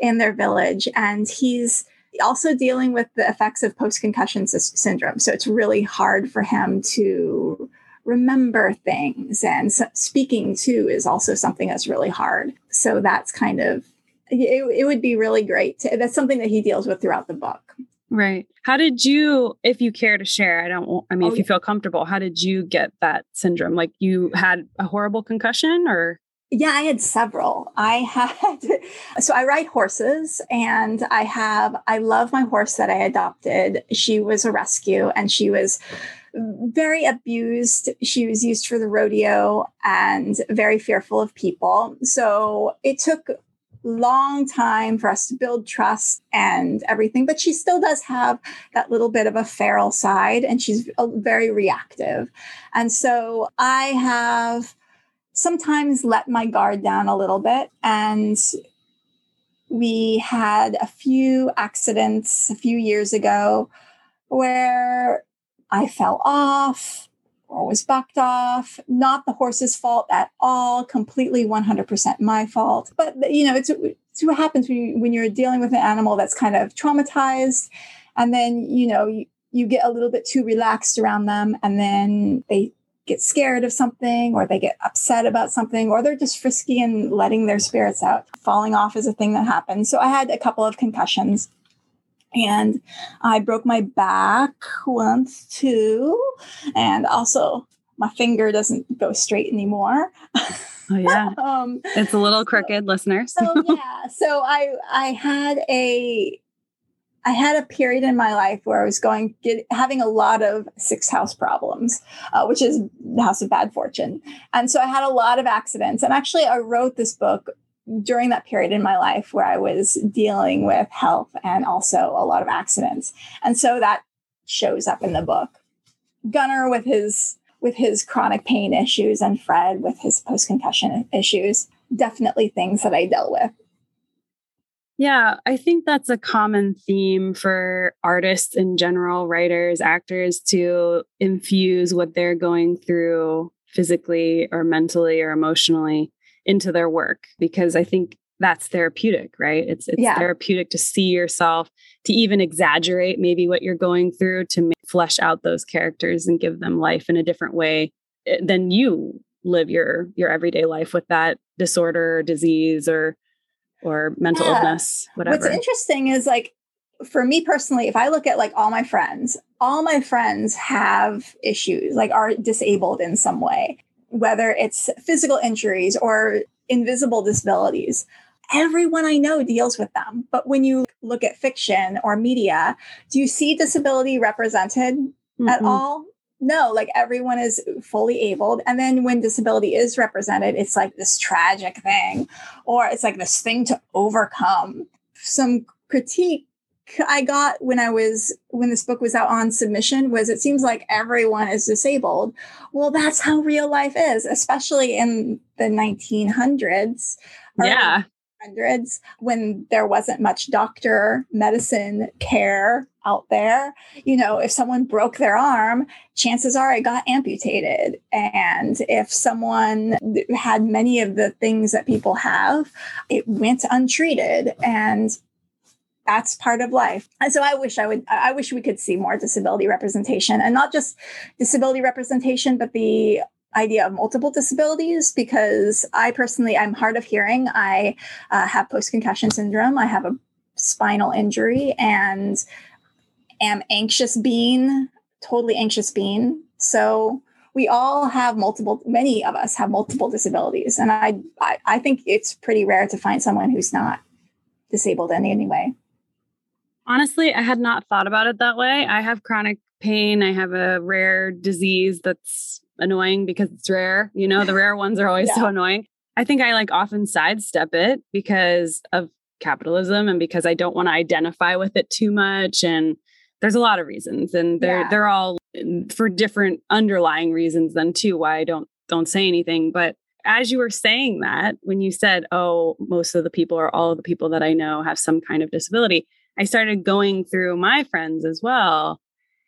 in their village. And he's also dealing with the effects of post concussion syndrome. So it's really hard for him to remember things. And so speaking too is also something that's really hard. So that's kind of it, it would be really great. To, that's something that he deals with throughout the book. Right. How did you, if you care to share, I don't, I mean, Oh, if you yeah. feel comfortable, how did you get that syndrome? Like you had a horrible concussion or? Yeah, I had several. I had, so I ride horses and I have, I love my horse that I adopted. She was a rescue and she was very abused. She was used for the rodeo and very fearful of people. So it took long time for us to build trust and everything but she still does have that little bit of a feral side and she's very reactive and so i have sometimes let my guard down a little bit and we had a few accidents a few years ago where i fell off or was bucked off. Not the horse's fault at all, completely 100% my fault. But, you know, it's, it's what happens when, you, when you're dealing with an animal that's kind of traumatized. And then, you know, you, you get a little bit too relaxed around them and then they get scared of something or they get upset about something or they're just frisky and letting their spirits out. Falling off is a thing that happens. So I had a couple of concussions and I broke my back once too, and also my finger doesn't go straight anymore. Oh yeah. um, it's a little crooked, so, listeners. so yeah. So I I had a I had a period in my life where I was going get, having a lot of sixth house problems, uh, which is the house of bad fortune, and so I had a lot of accidents. And actually, I wrote this book during that period in my life where I was dealing with health and also a lot of accidents, and so that shows up in the book. Gunnar with his with his chronic pain issues and Fred with his post concussion issues, definitely things that I dealt with. Yeah, I think that's a common theme for artists in general, writers, actors to infuse what they're going through physically or mentally or emotionally into their work because I think that's therapeutic, right? It's it's yeah. therapeutic to see yourself, to even exaggerate maybe what you're going through to flesh out those characters and give them life in a different way eh, than you live your your everyday life with that disorder or disease or or mental yeah. illness, whatever. What's interesting is like for me personally, if I look at like all my friends, all my friends have issues, like are disabled in some way, whether it's physical injuries or invisible disabilities. Everyone I know deals with them. But when you look at fiction or media, do you see disability represented mm-hmm. at all? no, like everyone is fully abled. And then when disability is represented, it's like this tragic thing, or it's like this thing to overcome. Some critique I got when I was when this book was out on submission was it seems like everyone is disabled. Well, that's how real life is, especially in the 1900s. Yeah hundreds when there wasn't much doctor medicine care out there. You know, if someone broke their arm, chances are it got amputated. And if someone had many of the things that people have, it went untreated. And that's part of life. And so I wish I would, I wish we could see more disability representation and not just disability representation, but the idea of multiple disabilities because I personally, I'm hard of hearing. I uh, have post concussion syndrome. I have a spinal injury and am anxious being, totally anxious being. So we all have multiple, many of us have multiple disabilities. And I, I, I think it's pretty rare to find someone who's not disabled in any way. Honestly, I had not thought about it that way. I have chronic pain. I have a rare disease that's annoying because it's rare. You know, the rare ones are always yeah. so annoying. I think I like often sidestep it because of capitalism and because I don't want to identify with it too much. And there's a lot of reasons, and they're yeah. they're all mm, for different underlying reasons then too why I don't don't say anything. But as you were saying that, when you said, "Oh, most of the people or all of the people that I know have some kind of disability," I started going through my friends as well.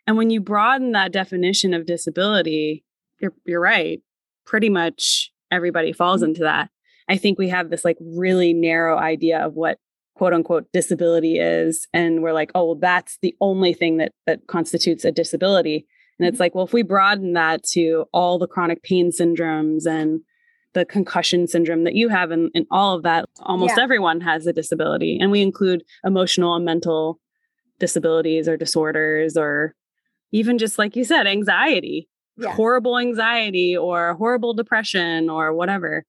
And when you broaden that definition of disability, you're you're right. Pretty much everybody falls mm-hmm. into that. I think we have this like really narrow idea of what quote unquote disability is and we're like, "Oh, well that's the only thing that that constitutes a disability." And it's mm-hmm. like, well, if we broaden that to all the chronic pain syndromes and the concussion syndrome that you have and, and all of that, almost yeah. everyone has a disability. And we include emotional and mental disabilities or disorders or even just like you said, anxiety yeah. horrible anxiety or horrible depression or whatever,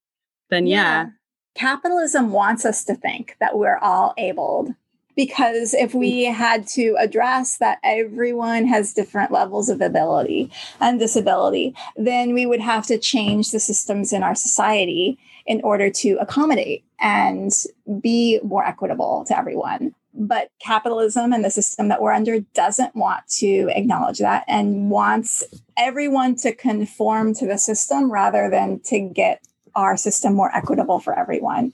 then yeah. yeah. Capitalism wants us to think that we're all abled because if we had to address that everyone has different levels of ability and disability, then we would have to change the systems in our society in order to accommodate and be more equitable to everyone. But capitalism and the system that we're under doesn't want to acknowledge that and wants everyone to conform to the system rather than to get our system more equitable for everyone.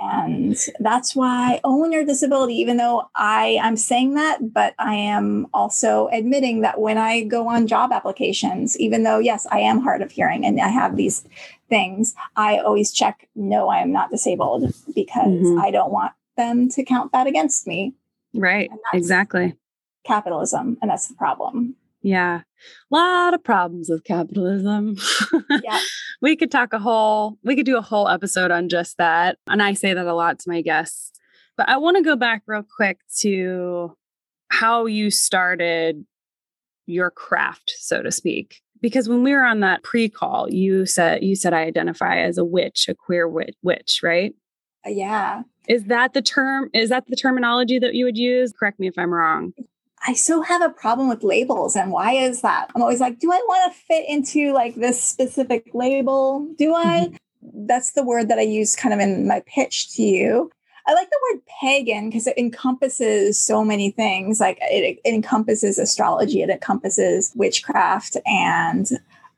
And that's why own your disability, even though I i'm saying that, but I am also admitting that when I go on job applications, even though, yes, I am hard of hearing and I have these things, I always check, no, I am not disabled because mm-hmm. I don't want them to count that against me. Right. Exactly. Capitalism. And that's the problem. Yeah. A lot of problems with capitalism. yeah. we could talk a whole, we could do a whole episode on just that. And I say that a lot to my guests. But I want to go back real quick to how you started your craft, so to speak. because when we were on that pre-call, you said you said I identify as a witch, a queer witch, witch right? Uh, yeah. Is that the term? Is that the terminology that you would use? Correct me if I'm wrong. I so have a problem with labels. And why is that? I'm always like, do I want to fit into like this specific label? Do I? Mm-hmm. That's the word that I use kind of in my pitch to you. I like the word pagan because it encompasses so many things. Like it, it, encompasses astrology, it encompasses witchcraft and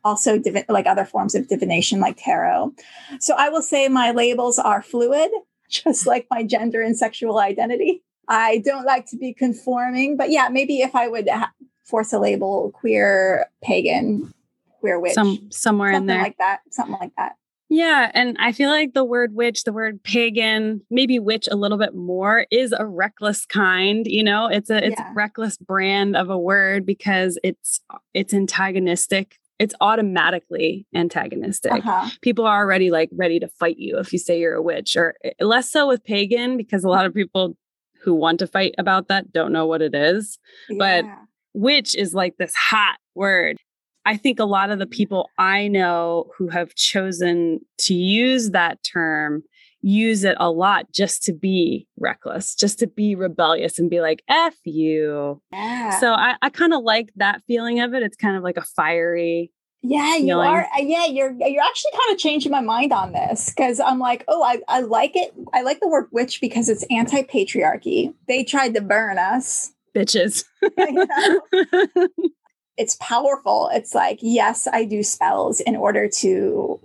also divi- like other forms of divination like tarot. So I will say my labels are fluid, just like my gender and sexual identity. I don't like to be conforming, but yeah, maybe if I would ha- force a label queer, pagan, queer witch, Some, somewhere in there, like that, something like that. Yeah. And I feel like the word witch, the word pagan, maybe witch a little bit more is a reckless kind, you know, it's a it's Yeah. a reckless brand of a word because it's it's antagonistic. It's automatically antagonistic. Uh-huh. People are already like ready to fight you if you say you're a witch, or eh, less so with pagan because a lot of people who want to fight about that don't know what it is. But- Yeah. witch is like this hot word. I think a lot of the mm-hmm. people I know who have chosen to use that term use it a lot just to be reckless, just to be rebellious and be like, F you. yeah. So I, I kind of like that feeling of it. It's kind of like a fiery. Yeah, you feeling. are. uh, Yeah, you're you're actually kind of changing my mind on this because I'm like, oh, I, I like it. I like the word witch because it's anti patriarchy. They tried to burn us. Bitches. It's powerful. It's like, yes, I do spells in order to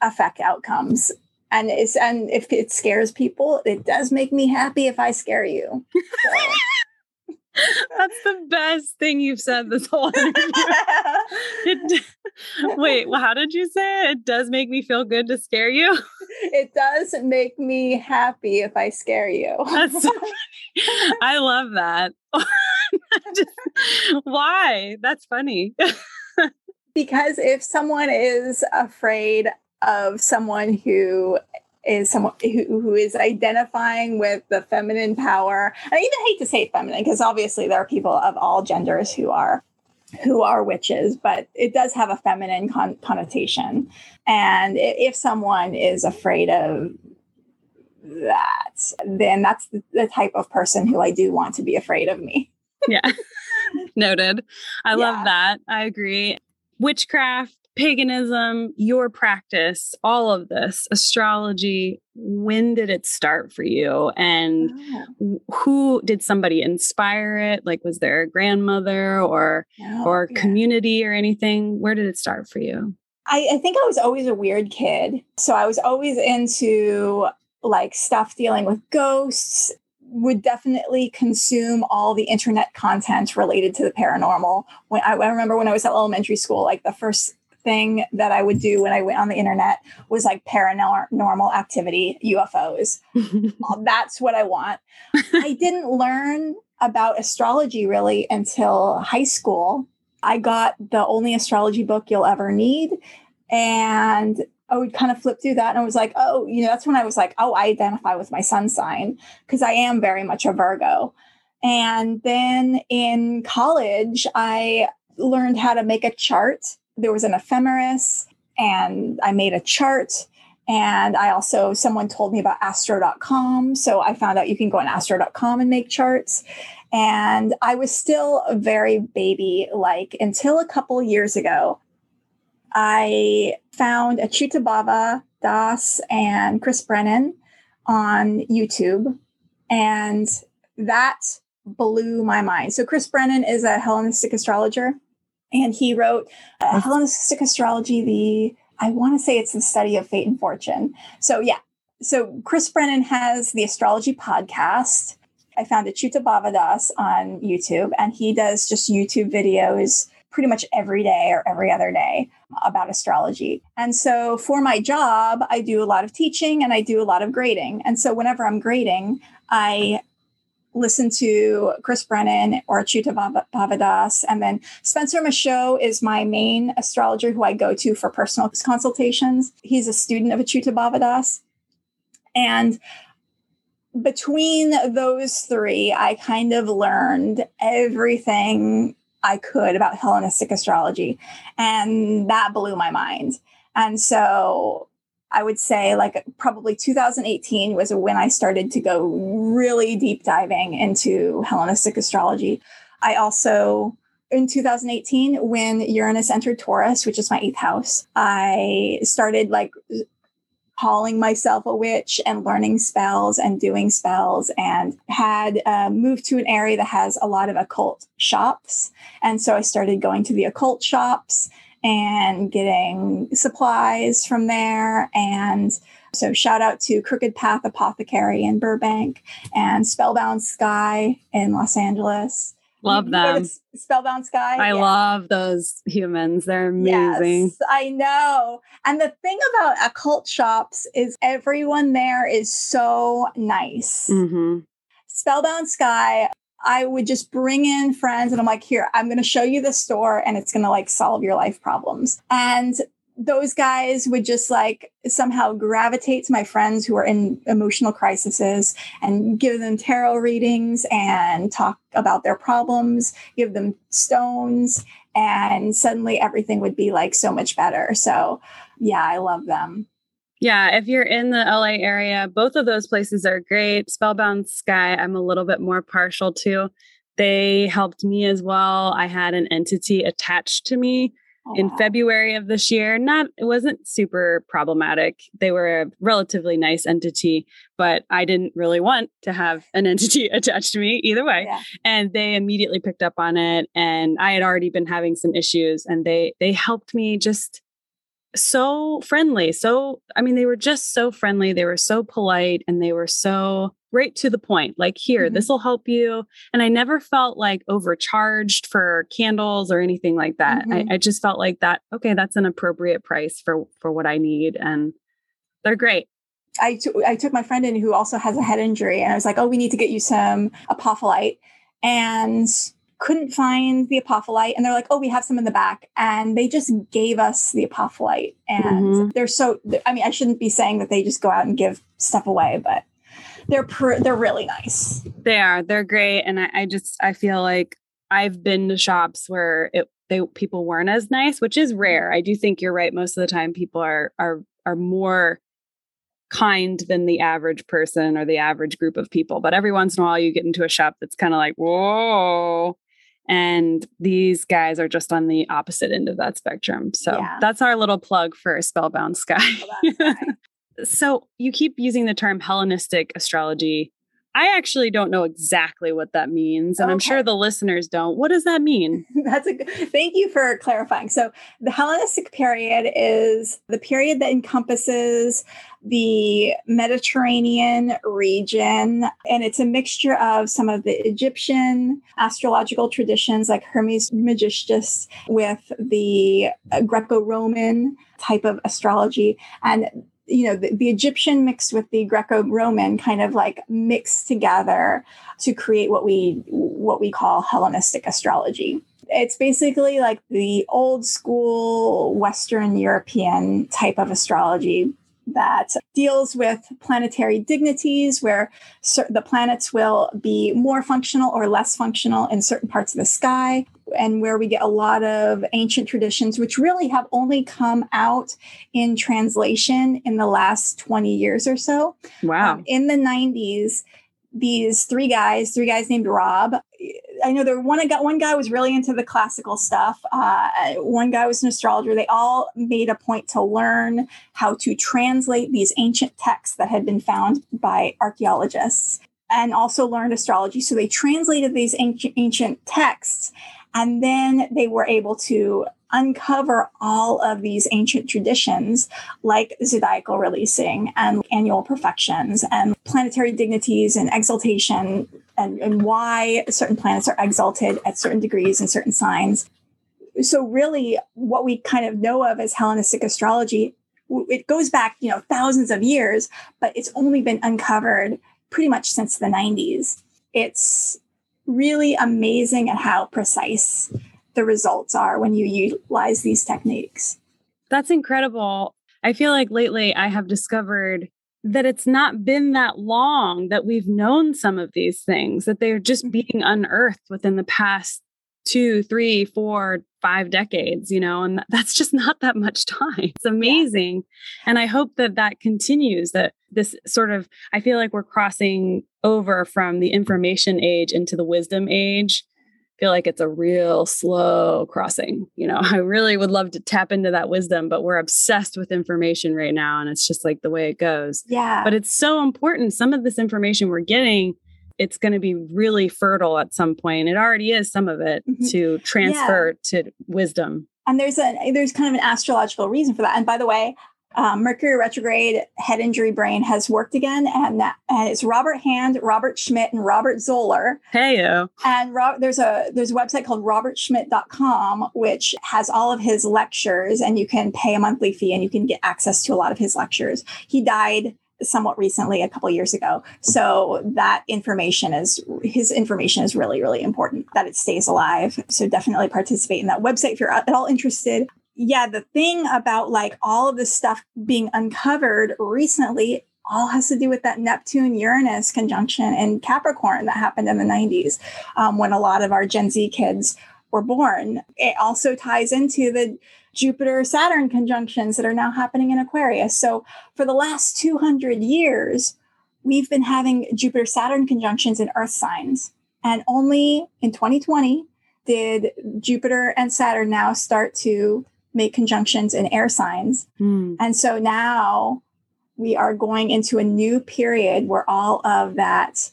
affect outcomes. And it's and if it scares people, it does make me happy if I scare you. So- That's the best thing you've said this whole interview. It Wait, well, how did you say it? It does make me feel good to scare you. it does make me happy if I scare you. That's so funny. I love that. Just- why? That's funny. because if someone is afraid of someone who is someone who, who is identifying with the feminine power i even hate to say feminine because obviously there are people of all genders who are who are witches but it does have a feminine con- connotation and if someone is afraid of that then that's the, the type of person who i do want to be afraid of me yeah. Noted. I Yeah. love that. I agree. Witchcraft, paganism, your practice, all of this, astrology, when did it start for you? And oh. w- who did somebody inspire it? Like, was there a grandmother or No, or yeah. community or anything? Where did it start for you? I, I think I was always a weird kid. So I was always into like stuff dealing with ghosts, would definitely consume all the internet content related to the paranormal. When I, I remember when I was at elementary school, like the first thing that I would do when I went on the internet was like paranormal activity, UFOs. Uh, That's what I want. I didn't learn about astrology really until high school. I got the only astrology book you'll ever need. And I would kind of flip through that and I was like, oh, you know, that's when I was like, oh, I identify with my sun sign because I am very much a Virgo. And then in college, I learned how to make a chart. There was an ephemeris and I made a chart. And I also, someone told me about astro.com. So I found out you can go on astro.com and make charts. And I was still very baby like until a couple years ago. I found Acyuta-bhava Das and Chris Brennan on YouTube. And that blew my mind. So Chris Brennan is a Hellenistic astrologer. And he wrote uh, Hellenistic astrology, the I want to say it's the study of fate and fortune. So yeah. So Chris Brennan has the astrology podcast. I found Acyuta-bhava Das on YouTube, and he does just YouTube videos pretty much every day or every other day about astrology. And so for my job, I do a lot of teaching and I do a lot of grading. And so whenever I'm grading, I listen to Chris Brennan or Acyuta Bhava- Bhavadas. And then Spencer Michaud is my main astrologer who I go to for personal consultations. He's a student of Acyuta-bhava Das. And between those three, I kind of learned everything I could about Hellenistic astrology. And that blew my mind. And so I would say like probably 2018 was when I started to go really deep diving into Hellenistic astrology. I also in 2018 when Uranus entered Taurus, which is my eighth house, I started like calling myself a witch and learning spells and doing spells and had uh, moved to an area that has a lot of occult shops. And so I started going to the occult shops and getting supplies from there. And so shout out to Crooked Path Apothecary in Burbank and Spellbound Sky in Los Angeles. Love them. Spellbound Sky. I yeah. love those humans. They're amazing. Yes, I know. And the thing about occult shops is everyone there is so nice. Mm-hmm. Spellbound Sky, I would just bring in friends and I'm like, here, I'm going to show you the store and it's going to like solve your life problems. And those guys would just like somehow gravitate to my friends who are in emotional crises and give them tarot readings and talk about their problems, give them stones, and suddenly everything would be like so much better. So, yeah, I love them. Yeah, if you're in the LA area, both of those places are great. Spellbound Sky, I'm a little bit more partial to. They helped me as well. I had an entity attached to me in February of this year. Not it wasn't super problematic. They were a relatively nice entity, but I didn't really want to have an entity attached to me either way. Yeah. And they immediately picked up on it and I had already been having some issues and they they helped me just so friendly. So I mean they were just so friendly. They were so polite and they were so right to the point like here mm-hmm. this will help you and i never felt like overcharged for candles or anything like that mm-hmm. I, I, just felt like that okay that's an appropriate price for for what i need and they're great I, t- I took my friend in who also has a head injury and i was like oh we need to get you some apophyllite and couldn't find the apophyllite and they're like oh we have some in the back and they just gave us the apophyllite and mm-hmm. they're so i mean i shouldn't be saying that they just go out and give stuff away but they're pr- they're really nice. They are. They're great, and I, I just I feel like I've been to shops where it they people weren't as nice, which is rare. I do think you're right. Most of the time, people are are are more kind than the average person or the average group of people. But every once in a while, you get into a shop that's kind of like whoa. And these guys are just on the opposite end of that spectrum. So yeah. that's our little plug for Spellbound Sky. Spellbound Sky. So you keep using the term Hellenistic astrology. I actually don't know exactly what that means, and okay. I'm sure the listeners don't. What does that mean? That's a good, thank you for clarifying. So, the Hellenistic period is the period that encompasses the Mediterranean region, and it's a mixture of some of the Egyptian astrological traditions like Hermes Trismegistus with the Greco Roman type of astrology. And you know, the, the Egyptian mixed with the Greco-Roman kind of like mixed together to create what we what we call Hellenistic astrology. It's basically like the old school Western European type of astrology that deals with planetary dignities where the planets will be more functional or less functional in certain parts of the sky and where we get a lot of ancient traditions which really have only come out in translation in the last 20 years or so wow um, in the 90s these three guys, three guys named Rob. I know there one got one guy was really into the classical stuff. Uh, one guy was an astrologer. They all made a point to learn how to translate these ancient texts that had been found by archaeologists, and also learned astrology. So they translated these ancient ancient texts, and then they were able to uncover all of these ancient traditions like zodiacal releasing and annual perfections and planetary dignities and exaltation and, and why certain planets are exalted at certain degrees and certain signs. So really what we kind of know of as Hellenistic astrology it goes back, you know, thousands of years, but it's only been uncovered pretty much since the 90s. It's really amazing at how precise the results are when you utilize these techniques. That's incredible. I feel like lately I have discovered that it's not been that long that we've known some of these things, that they're just mm-hmm. being unearthed within the past two, three, four, five decades, you know, and that's just not that much time. It's amazing. Yeah. And I hope that that continues, that this sort of, I feel like we're crossing over from the information age into the wisdom age. I feel like it's a real slow crossing. You know, I really would love to tap into that wisdom, but we're obsessed with information right now. And it's just like the way it goes. Yeah. But it's so important. Some of this information we're getting it's going to be really fertile at some point. It already is some of it mm-hmm. to transfer yeah. to wisdom. And there's a there's kind of an astrological reason for that. And by the way, um, Mercury retrograde head injury brain has worked again, and that, and it's Robert Hand, Robert Schmidt, and Robert Zoller. Hey yo! And there's a there's a website called robertschmidt.com which has all of his lectures, and you can pay a monthly fee, and you can get access to a lot of his lectures. He died somewhat recently, a couple years ago. So that information is his information is really, really important that it stays alive. So definitely participate in that website if you're at all interested. Yeah, the thing about like all of this stuff being uncovered recently all has to do with that Neptune Uranus conjunction in Capricorn that happened in the 90s um, when a lot of our Gen Z kids were born. It also ties into the Jupiter Saturn conjunctions that are now happening in Aquarius. So, for the last 200 years, we've been having Jupiter Saturn conjunctions in Earth signs. And only in 2020 did Jupiter and Saturn now start to make conjunctions in air signs. Mm. And so now we are going into a new period where all of that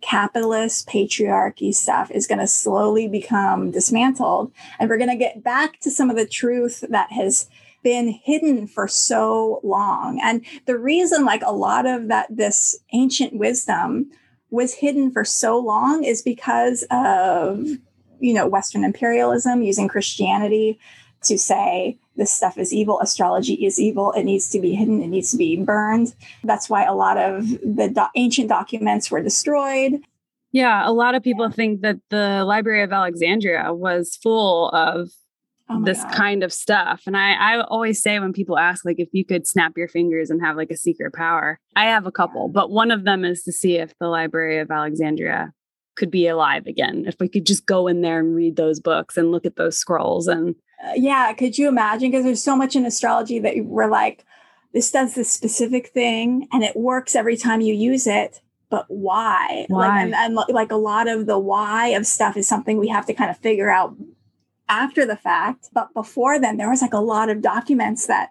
capitalist patriarchy stuff is going to slowly become dismantled. And we're going to get back to some of the truth that has been hidden for so long. And the reason, like a lot of that, this ancient wisdom was hidden for so long is because of, you know, Western imperialism using Christianity to say this stuff is evil, astrology is evil, it needs to be hidden, it needs to be burned. That's why a lot of the do- ancient documents were destroyed. Yeah, a lot of people think that the Library of Alexandria was full of oh this God. kind of stuff. And I, I always say when people ask, like, if you could snap your fingers and have like a secret power, I have a couple, but one of them is to see if the Library of Alexandria could be alive again. If we could just go in there and read those books and look at those scrolls and yeah, could you imagine? Because there's so much in astrology that we're like, this does this specific thing and it works every time you use it. But why? why? Like, and, and like a lot of the why of stuff is something we have to kind of figure out after the fact. But before then, there was like a lot of documents that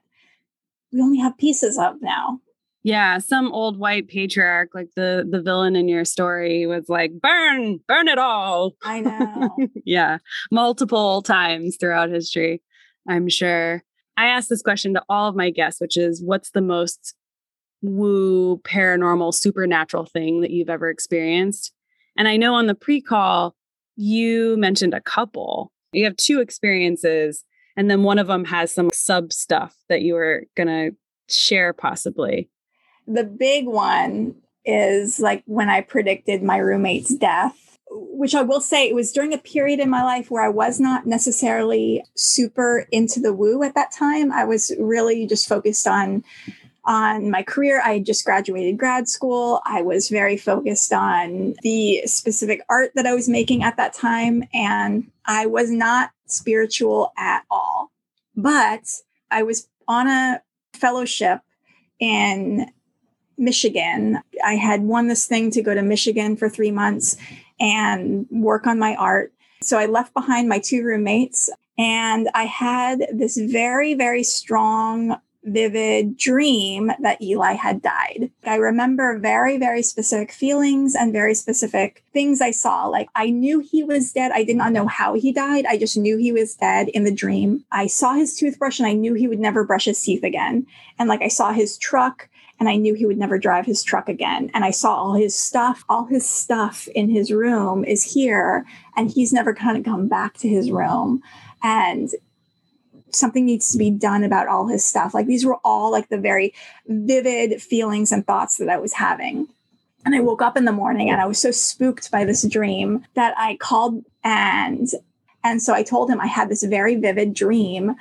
we only have pieces of now. Yeah, some old white patriarch, like the the villain in your story, was like, "Burn, burn it all." I know. yeah, multiple times throughout history, I'm sure. I asked this question to all of my guests, which is, "What's the most woo paranormal supernatural thing that you've ever experienced?" And I know on the pre-call you mentioned a couple. You have two experiences, and then one of them has some sub stuff that you were gonna share, possibly the big one is like when I predicted my roommate's death, which I will say it was during a period in my life where I was not necessarily super into the woo at that time. I was really just focused on on my career. I just graduated grad school. I was very focused on the specific art that I was making at that time and I was not spiritual at all. But I was on a fellowship in Michigan. I had won this thing to go to Michigan for three months and work on my art. So I left behind my two roommates and I had this very, very strong, vivid dream that Eli had died. I remember very, very specific feelings and very specific things I saw. Like I knew he was dead. I did not know how he died. I just knew he was dead in the dream. I saw his toothbrush and I knew he would never brush his teeth again. And like I saw his truck and I knew he would never drive his truck again. And I saw all his stuff, all his stuff in his room is here, and he's never kind of come back to his room. And something needs to be done about all his stuff. Like these were all like the very vivid feelings and thoughts that I was having. And I woke up in the morning and I was so spooked by this dream that I called and and so I told him I had this very vivid dream.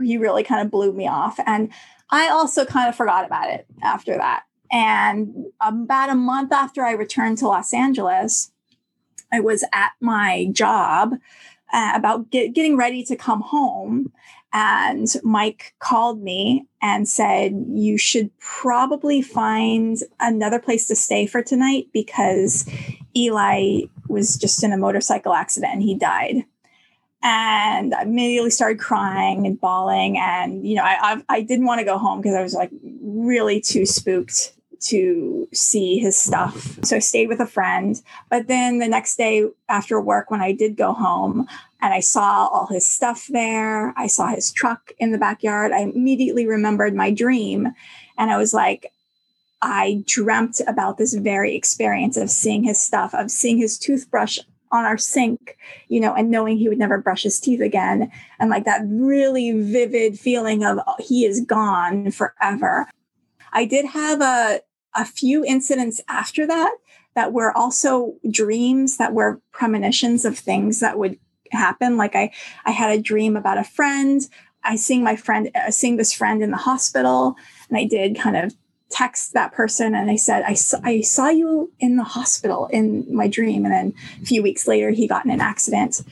He really kind of blew me off. And I also kind of forgot about it after that. And about a month after I returned to Los Angeles, I was at my job uh, about get, getting ready to come home. And Mike called me and said, You should probably find another place to stay for tonight because Eli was just in a motorcycle accident and he died. And I immediately started crying and bawling. And, you know, I, I, I didn't want to go home because I was like really too spooked to see his stuff. So I stayed with a friend. But then the next day after work, when I did go home and I saw all his stuff there, I saw his truck in the backyard, I immediately remembered my dream. And I was like, I dreamt about this very experience of seeing his stuff, of seeing his toothbrush on our sink, you know, and knowing he would never brush his teeth again. And like that really vivid feeling of oh, he is gone forever. I did have a, a few incidents after that that were also dreams that were premonitions of things that would happen. Like I, I had a dream about a friend. I seeing my friend, uh, seeing this friend in the hospital, and I did kind of text that person and I said, I saw, I saw you in the hospital in my dream. And then a few weeks later, he got in an accident.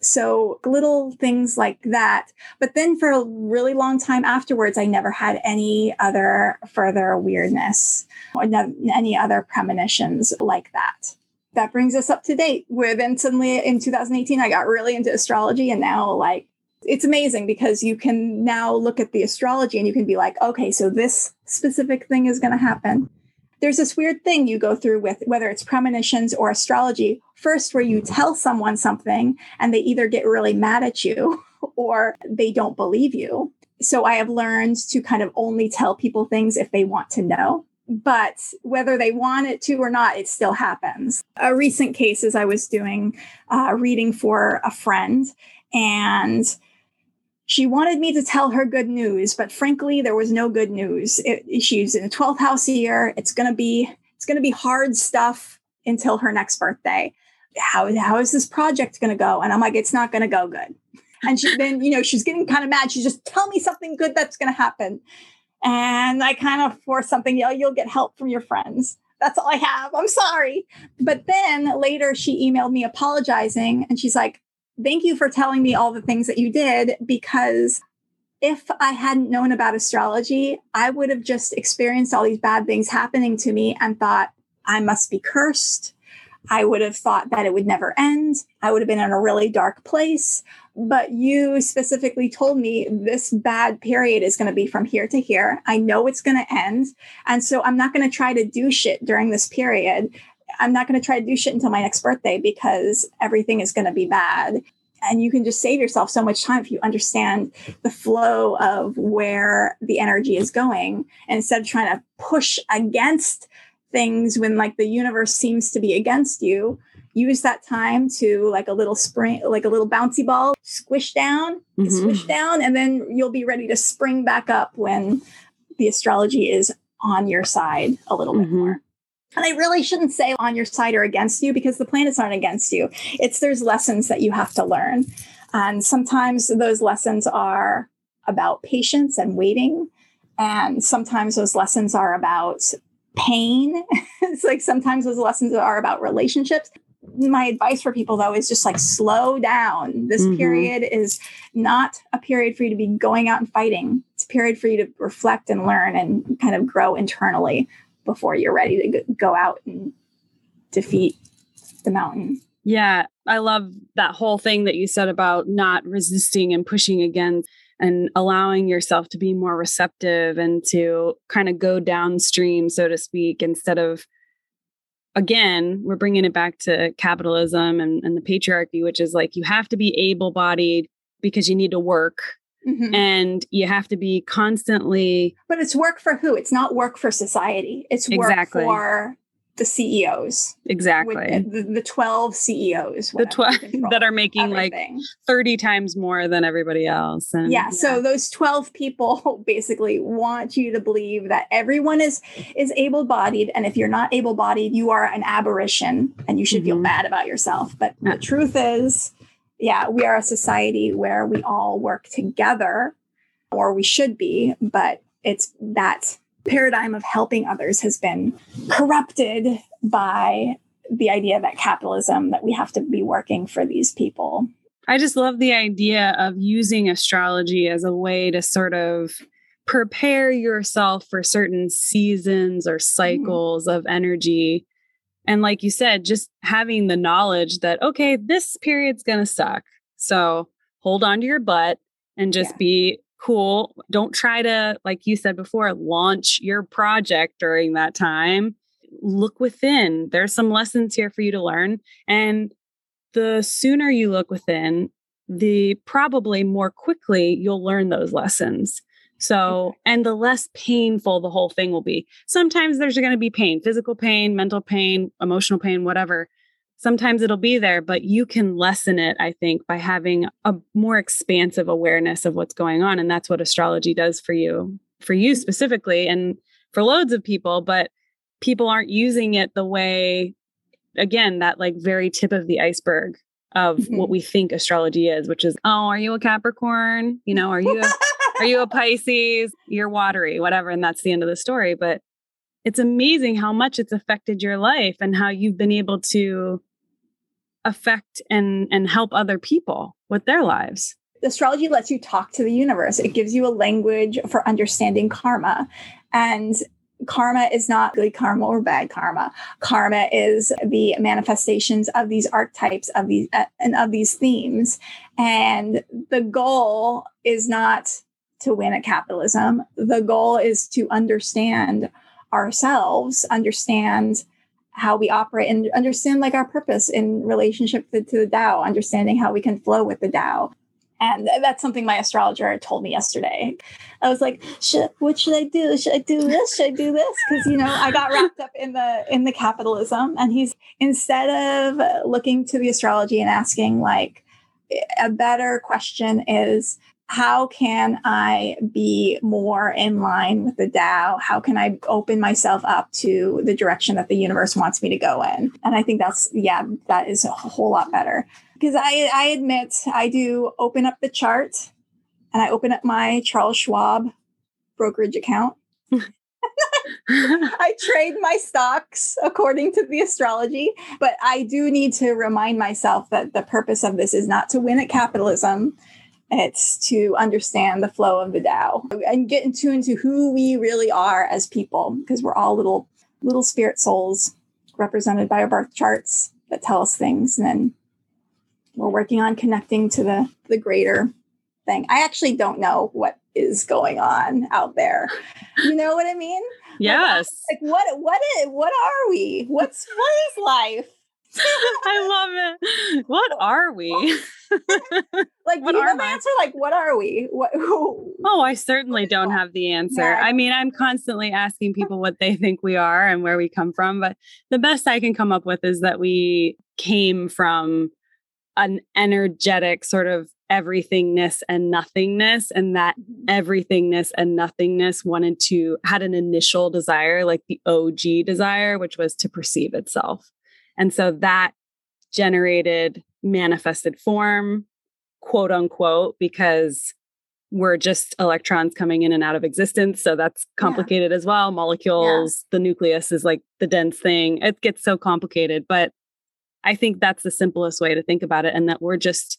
So little things like that. But then for a really long time afterwards, I never had any other further weirdness or any other premonitions like that. That brings us up to date with, and suddenly in 2018, I got really into astrology. And now, like, it's amazing because you can now look at the astrology and you can be like, okay, so this specific thing is going to happen. There's this weird thing you go through with whether it's premonitions or astrology, first, where you tell someone something and they either get really mad at you or they don't believe you. So I have learned to kind of only tell people things if they want to know. But whether they want it to or not, it still happens. A recent case is I was doing uh, reading for a friend, and she wanted me to tell her good news, but frankly, there was no good news. It, she's in the 12th house year. It's to be it's to be hard stuff until her next birthday. How, how is this project to go? And I'm like, it's not to go good. And she then, you know, she's getting kind of mad. She's just tell me something good that's to happen. And I kind of force something, you know, you'll get help from your friends. That's all I have. I'm sorry. But then later she emailed me apologizing and she's like, thank you for telling me all the things that you did because if I hadn't known about astrology, I would have just experienced all these bad things happening to me and thought, I must be cursed. I would have thought that it would never end. I would have been in a really dark place. But you specifically told me this bad period is going to be from here to here. I know it's going to end. And so I'm not going to try to do shit during this period. I'm not going to try to do shit until my next birthday because everything is going to be bad. And you can just save yourself so much time if you understand the flow of where the energy is going. And instead of trying to push against things when like the universe seems to be against you, use that time to like a little spring, like a little bouncy ball, squish down, mm-hmm. squish down, and then you'll be ready to spring back up when the astrology is on your side a little mm-hmm. bit more. And I really shouldn't say on your side or against you because the planets aren't against you. It's there's lessons that you have to learn. And sometimes those lessons are about patience and waiting. And sometimes those lessons are about pain. it's like sometimes those lessons are about relationships. My advice for people though is just like slow down. This mm-hmm. period is not a period for you to be going out and fighting. It's a period for you to reflect and learn and kind of grow internally before you're ready to go out and defeat the mountain. Yeah, I love that whole thing that you said about not resisting and pushing against and allowing yourself to be more receptive and to kind of go downstream, so to speak, instead of, again, we're bringing it back to capitalism and, and the patriarchy, which is like you have to be able bodied because you need to work Mm-hmm. And you have to be constantly. But it's work for who? It's not work for society. It's work exactly. for the CEOs. Exactly. The, the, 12 CEOs. The 12 that are making everything. like 30 times more than everybody else. And, yeah, yeah. So those 12 people basically want you to believe that everyone is is able-bodied. And if you're not able-bodied, you are an aberration and you should mm-hmm. feel bad about yourself. But yeah. the truth is yeah, we are a society where we all work together, or we should be, but it's that paradigm of helping others has been corrupted by the idea that capitalism, that we have to be working for these people. I just love the idea of using astrology as a way to sort of prepare yourself for certain seasons or mm-hmm. cycles mm. of energy. And like you said, just having the knowledge that, okay, this period's going to suck. So hold on to your butt and just yeah. be cool. Don't try to, like you said before, launch your project during that time. Look within. There's some lessons here for you to learn. And the sooner you look within, the probably more quickly you'll learn those lessons. So, and the less painful the whole thing will be. Sometimes there's going to be pain, physical pain, mental pain, emotional pain, whatever. Sometimes it'll be there, but you can lessen it, I think, by having a more expansive awareness of what's going on. And that's what astrology does for you, for you specifically, and for loads of people. But people aren't using it the way, again, that like very tip of the iceberg of mm-hmm. what we think astrology is, which is, oh, are you a Capricorn? You know, are you a Are you a Pisces? You're watery, whatever. And that's the end of the story. But it's amazing how much it's affected your life and how you've been able to affect and and help other people with their lives astrology lets you talk to the universe it gives you a language for understanding karma and karma is not good karma or bad karma karma is the manifestations of these archetypes of these uh, and of these themes and the goal is not to win at capitalism. The goal is to understand ourselves, understand how we operate, and understand like our purpose in relationship to, to the Tao, understanding how we can flow with the Tao. And that's something my astrologer told me yesterday. I was like, "What should I do? Should I do this? Should I do this?" Because you know, I got wrapped up in the in the capitalism. And he's instead of looking to the astrology and asking like, a better question is, how can I be more in line with the Tao? How can I open myself up to the direction that the universe wants me to go in? And I think that's, yeah, that is a whole lot better. Because I, I admit I do open up the chart and I open up my Charles Schwab brokerage account. I trade my stocks according to the astrology, but I do need to remind myself that the purpose of this is not to win at capitalism it's to understand the flow of the Tao and get in tune to who we really are as people, because we're all little little spirit souls represented by our birth charts that tell us things. And then we're working on connecting to the the greater thing. I actually don't know what is going on out there. You know what I mean? Yes. Like, like what what is what are we? What's what is life? I love it. What are we? like, what do you have the answer? Like, what are we? What? Who, oh, I certainly don't have the answer. Yeah. I mean, I'm constantly asking people what they think we are and where we come from, but the best I can come up with is that we came from an energetic sort of everythingness and nothingness and that mm-hmm. everythingness and nothingness wanted to had an initial desire like the og desire which was to perceive itself and so that generated manifested form, quote unquote, because we're just electrons coming in and out of existence. So that's complicated yeah. as well. Molecules, yeah. the nucleus is like the dense thing. It gets so complicated. But I think that's the simplest way to think about it. And that we're just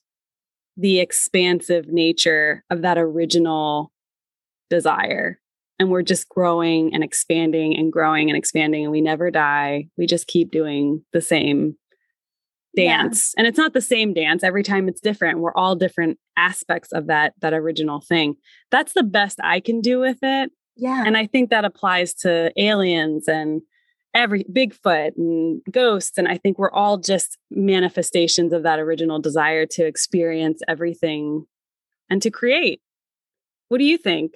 the expansive nature of that original desire and we're just growing and expanding and growing and expanding and we never die. We just keep doing the same dance. Yeah. and it's not the same dance. Every time it's different. We're all different aspects of that that original thing. That's the best i can do with it. Yeah. And i think that applies to aliens and every bigfoot and ghosts. And i think we're all just manifestations of that original desire to experience everything and to create. What do you think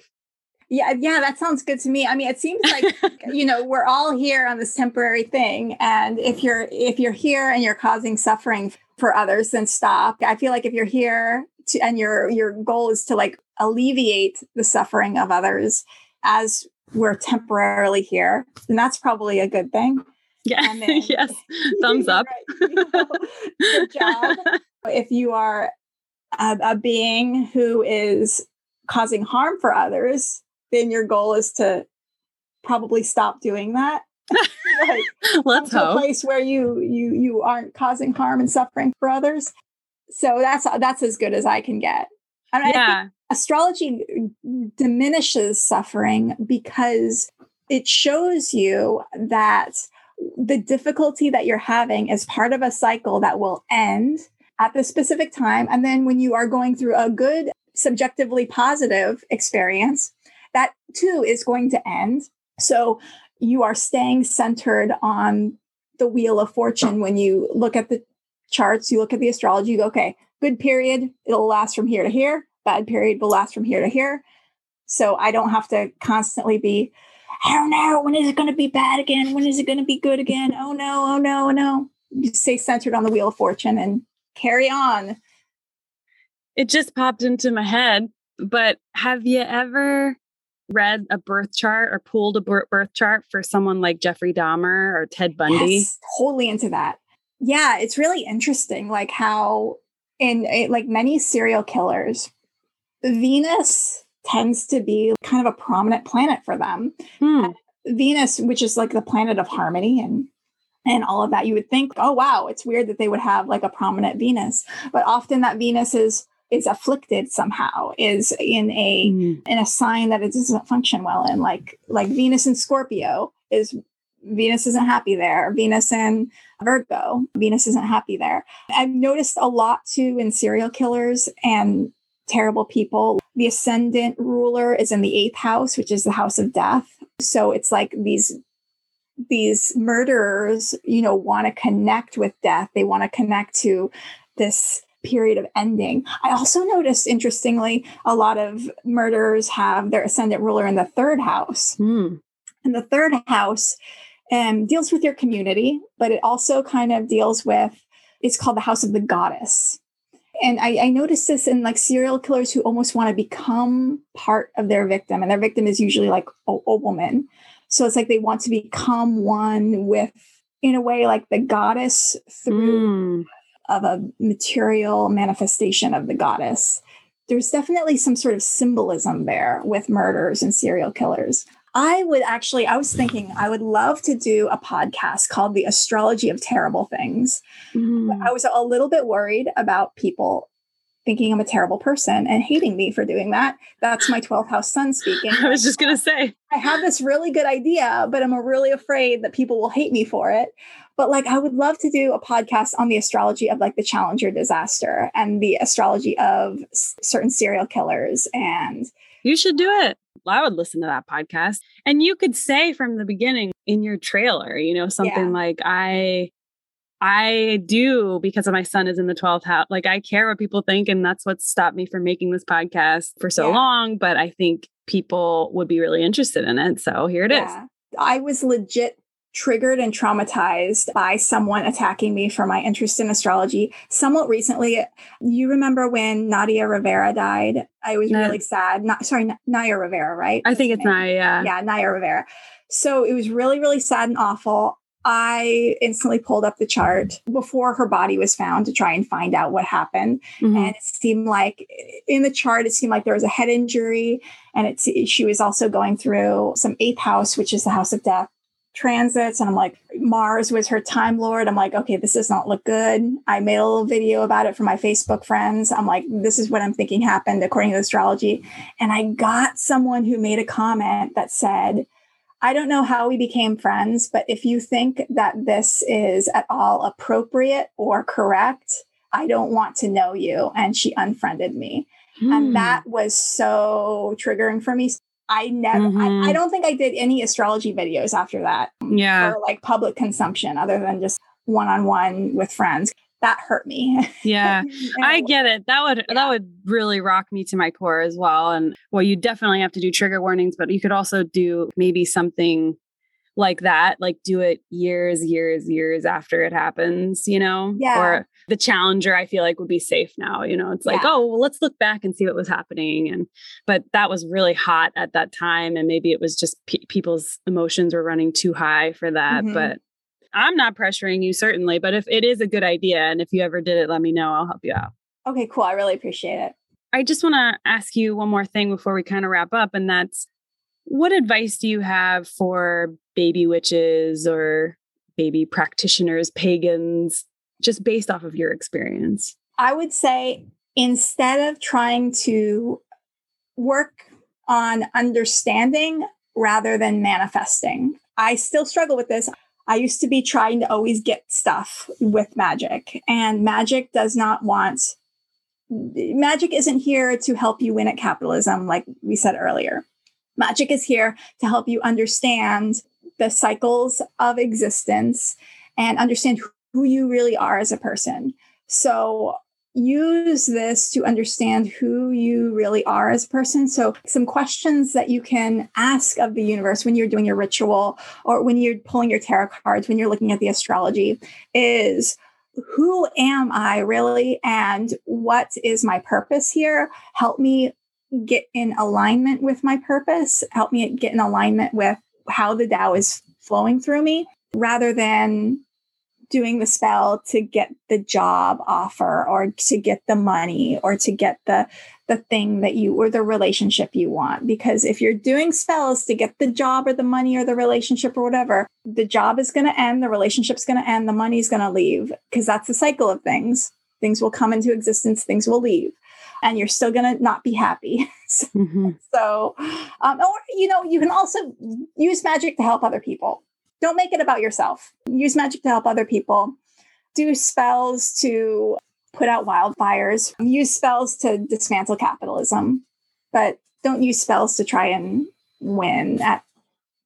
yeah, yeah, that sounds good to me. I mean, it seems like you know we're all here on this temporary thing, and if you're if you're here and you're causing suffering for others, then stop. I feel like if you're here to, and your your goal is to like alleviate the suffering of others as we're temporarily here, then that's probably a good thing. Yeah. Then, yes. Thumbs up. Right, you know, good job. if you are a, a being who is causing harm for others, then your goal is to probably stop doing that. like, Let's hope. a place where you you you aren't causing harm and suffering for others. So that's that's as good as I can get. I mean, yeah. astrology diminishes suffering because it shows you that the difficulty that you're having is part of a cycle that will end at the specific time. And then when you are going through a good, subjectively positive experience, that too is going to end. So you are staying centered on the wheel of fortune when you look at the charts, you look at the astrology, you go, okay, good period, it'll last from here to here, bad period will last from here to here. So I don't have to constantly be, I don't know, when is it going to be bad again? When is it going to be good again? Oh no, oh no, oh no. You stay centered on the wheel of fortune and carry on. It just popped into my head, but have you ever read a birth chart or pulled a birth chart for someone like Jeffrey Dahmer or Ted Bundy? Yes, totally into that. Yeah, it's really interesting, like how in eh, like many serial killers, Venus tends to be kind of a prominent planet for them. Hmm. Venus, which is like the planet of harmony and and all of that, you would think, oh wow, it's weird that they would have like a prominent Venus, but often that Venus is is afflicted somehow is in a mm. in a sign that it doesn't function well in like like venus and scorpio is venus isn't happy there. Venus and virgo venus isn't happy there. I've noticed a lot too in serial killers and terrible people. The ascendant ruler is in the eighth house which is the house of death. So it's like these these murderers you know want to connect with death. They want to connect to this period of ending. I also noticed, interestingly, a lot of murderers have their ascendant ruler in the third house. Mm. And the third house um, deals with your community, but it also kind of deals with, it's called the house of the goddess. And I, I noticed this in like serial killers who almost want to become part of their victim, and their victim is usually like a, a woman. So it's like they want to become one with, in a way, like the goddess through mm of a material manifestation of the goddess. There's definitely some sort of symbolism there with murders and serial killers. I would actually, I was thinking I would love to do a podcast called The Astrology of Terrible Things. Mm. I was a little bit worried about people thinking I'm a terrible person and hating me for doing that. That's my 12th house sun speaking. I was just going to say. I have this really good idea, but I'm really afraid that people will hate me for it. But like, I would love to do a podcast on the astrology of like the Challenger disaster and the astrology of s- certain serial killers. And you should do it. I would listen to that podcast. And you could say from the beginning in your trailer, you know, something yeah. like, I I do because of my son is in the 12th house. Like I care what people think. And that's what stopped me from making this podcast for so yeah. long. But I think people would be really interested in it. So here it yeah. is. I was legit triggered and traumatized by someone attacking me for my interest in astrology somewhat recently. You remember when Nadia Rivera died? I was no. really sad. Not sorry, Naya Rivera, right? I think it's Naya. Yeah. yeah, Naya Rivera. So it was really, really sad and awful. I instantly pulled up the chart before her body was found to try and find out what happened. Mm-hmm. And it seemed like in the chart, it seemed like there was a head injury. And it's, she was also going through some eighth house, which is the house of death transits. And I'm like, Mars was her time lord. I'm like, okay, this does not look good. I made a little video about it for my Facebook friends. I'm like, this is what I'm thinking happened according to astrology. And I got someone who made a comment that said, I don't know how we became friends, but if you think that this is at all appropriate or correct, I don't want to know you. And she unfriended me. Hmm. And that was so triggering for me. I never, mm-hmm. I, I, mm-hmm. don't think I did any astrology videos after that. Yeah. Or like public consumption other than just one on one with friends that hurt me. Yeah. I get it. That would yeah. that would really rock me to my core as well. And well, you definitely have to do trigger warnings, but you could also do maybe something like that, like do it years, years, years after it happens, you know? Yeah. Or the challenger, I feel like would be safe now. You know, it's like, yeah. oh, well, let's look back and see what was happening. And, but that was really hot at that time. And maybe it was just pe- people's emotions were running too high for that. Mm-hmm. But I'm not pressuring you, certainly, but if it is a good idea and if you ever did it, let me know. I'll help you out. Okay, cool. I really appreciate it. I just want to ask you one more thing before we kind of wrap up, and that's what advice do you have for baby witches or baby practitioners, pagans, just based off of your experience? I would say instead of trying to work on understanding rather than manifesting. I still struggle with this. I used to be trying to always get stuff with magic, and magic does not want magic isn't here to help you win at capitalism, like we said earlier. Magic is here to help you understand the cycles of existence and understand who you really are as a person. So, use this to understand who you really are as a person. So, some questions that you can ask of the universe when you're doing your ritual or when you're pulling your tarot cards, when you're looking at the astrology is who am I really and what is my purpose here? Help me get in alignment with my purpose. Help me get in alignment with how the Tao is flowing through me rather than doing the spell to get the job offer or to get the money or to get the the thing that you or the relationship you want. Because if you're doing spells to get the job or the money or the relationship or whatever the job is going to end the relationship's going to end the money's going to leave because that's the cycle of things. Things will come into existence things will leave and you're still going to not be happy. So, mm-hmm. so um, or you know you can also use magic to help other people don't make it about yourself. Use magic to help other people. Do spells to put out wildfires. Use spells to dismantle capitalism, but don't use spells to try and win at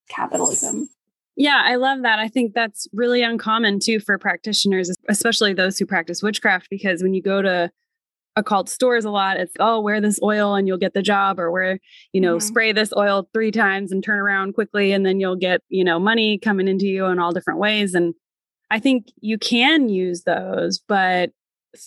capitalism. Yeah, I love that. I think that's really uncommon too for practitioners, especially those who practice witchcraft, because when you go to occult stores a lot it's oh wear this oil and you'll get the job or wear you know mm-hmm. spray this oil three times and turn around quickly and then you'll get you know money coming into you in all different ways and i think you can use those but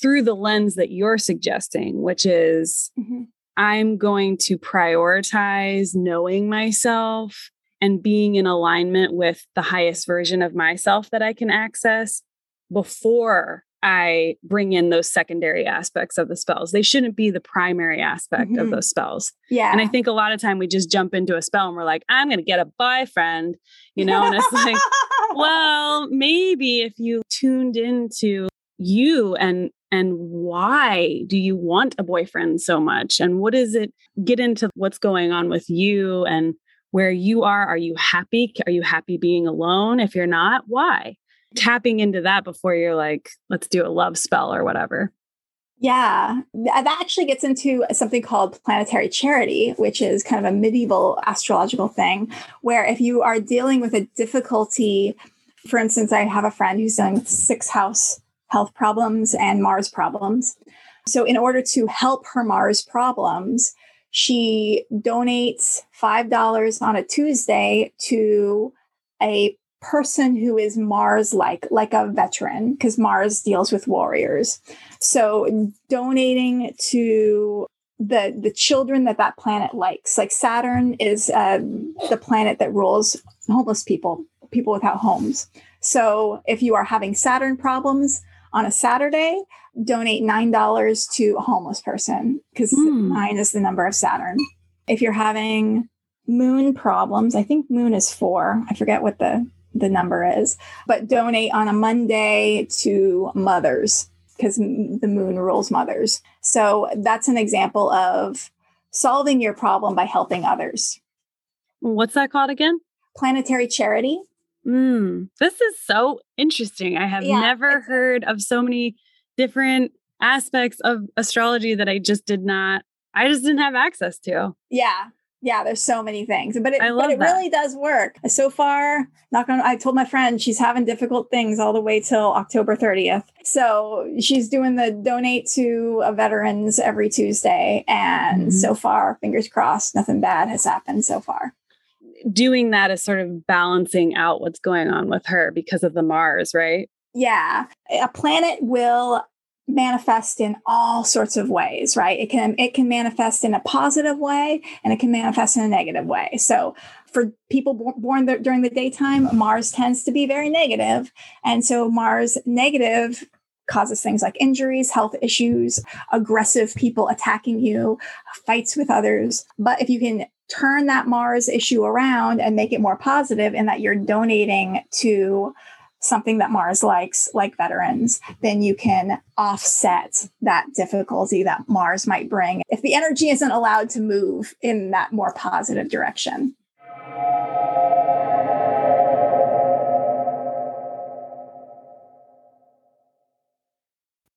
through the lens that you're suggesting which is mm-hmm. i'm going to prioritize knowing myself and being in alignment with the highest version of myself that i can access before I bring in those secondary aspects of the spells. They shouldn't be the primary aspect mm-hmm. of those spells. Yeah. And I think a lot of time we just jump into a spell and we're like, I'm going to get a boyfriend, you know, and it's like, well, maybe if you tuned into you and and why do you want a boyfriend so much and what is it get into what's going on with you and where you are are you happy are you happy being alone if you're not why tapping into that before you're like, let's do a love spell or whatever. Yeah, that actually gets into something called planetary charity, which is kind of a medieval astrological thing where if you are dealing with a difficulty, for instance, I have a friend who's dealing with six house health problems and Mars problems. So, in order to help her Mars problems, she donates $5 on a Tuesday to a person who is Mars like, like a veteran, because Mars deals with warriors. So donating to the the children that that planet likes, like Saturn is uh, the planet that rules homeless people, people without homes. So if you are having Saturn problems on a Saturday, donate nine dollars to a homeless person because mm. nine is the number of Saturn. If you're having moon problems, I think moon is four. I forget what the the number is, but donate on a Monday to mothers because the moon rules mothers. So that's an example of solving your problem by helping others. What's that called again? Planetary charity. Mm, this is so interesting. I have yeah, never heard of so many different aspects of astrology that I just did not, I just didn't have access to. Yeah yeah, there's so many things, but it, but it really does work. So far, not gonna, I told my friend she's having difficult things all the way till October 30th. So she's doing the donate to veterans every Tuesday. And mm-hmm. so far, fingers crossed, nothing bad has happened so far. Doing that is sort of balancing out what's going on with her because of the Mars, right? Yeah. A planet will manifest in all sorts of ways right? It can it can manifest in a positive way and it can manifest in a negative way. So for people born during the daytime mars tends to be very negative. And so mars negative causes things like injuries health issues aggressive people attacking you fights with others. But if you can turn that mars issue around and make it more positive in that you're donating to something that Mars likes, like veterans, then you can offset that difficulty that Mars might bring if the energy isn't allowed to move in that more positive direction.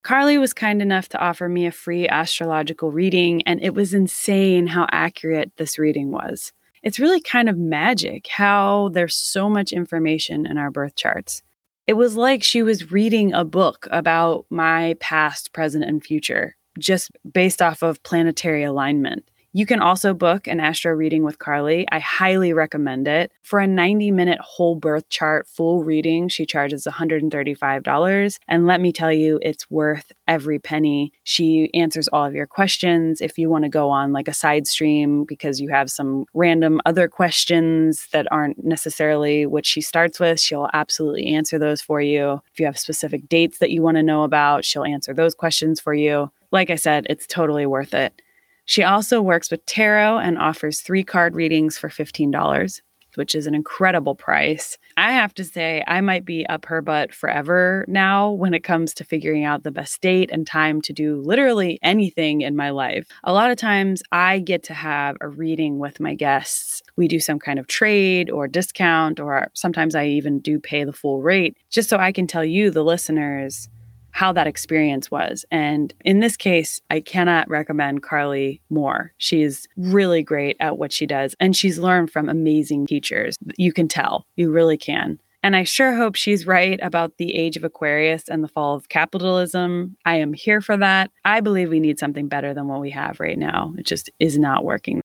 Carly was kind enough to offer me a free astrological reading, and it was insane how accurate this reading was. It's really kind of magic how there's so much information in our birth charts. It was like she was reading a book about my past, present, and future, just based off of planetary alignment. You can also book an astro reading with Carly. I highly recommend it. For a 90 minute whole birth chart full reading, she charges $135. And let me tell you, it's worth every penny. She answers all of your questions. If you want to go on like a side stream because you have some random other questions that aren't necessarily what she starts with, she'll absolutely answer those for you. If you have specific dates that you want to know about, she'll answer those questions for you. Like I said, it's totally worth it. She also works with tarot and offers three card readings for $15, which is an incredible price. I have to say, I might be up her butt forever now when it comes to figuring out the best date and time to do literally anything in my life. A lot of times, I get to have a reading with my guests. We do some kind of trade or discount, or sometimes I even do pay the full rate just so I can tell you, the listeners, how that experience was. And in this case, I cannot recommend Carly more. She's really great at what she does, and she's learned from amazing teachers. You can tell, you really can. And I sure hope she's right about the age of Aquarius and the fall of capitalism. I am here for that. I believe we need something better than what we have right now. It just is not working.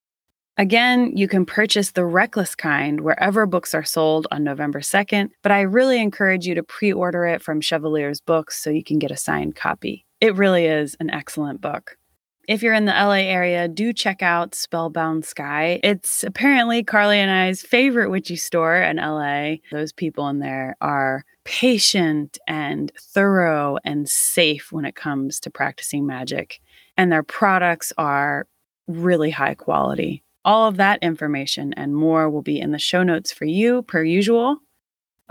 Again, you can purchase the Reckless Kind wherever books are sold on November 2nd, but I really encourage you to pre order it from Chevalier's Books so you can get a signed copy. It really is an excellent book. If you're in the LA area, do check out Spellbound Sky. It's apparently Carly and I's favorite witchy store in LA. Those people in there are patient and thorough and safe when it comes to practicing magic, and their products are really high quality. All of that information and more will be in the show notes for you, per usual.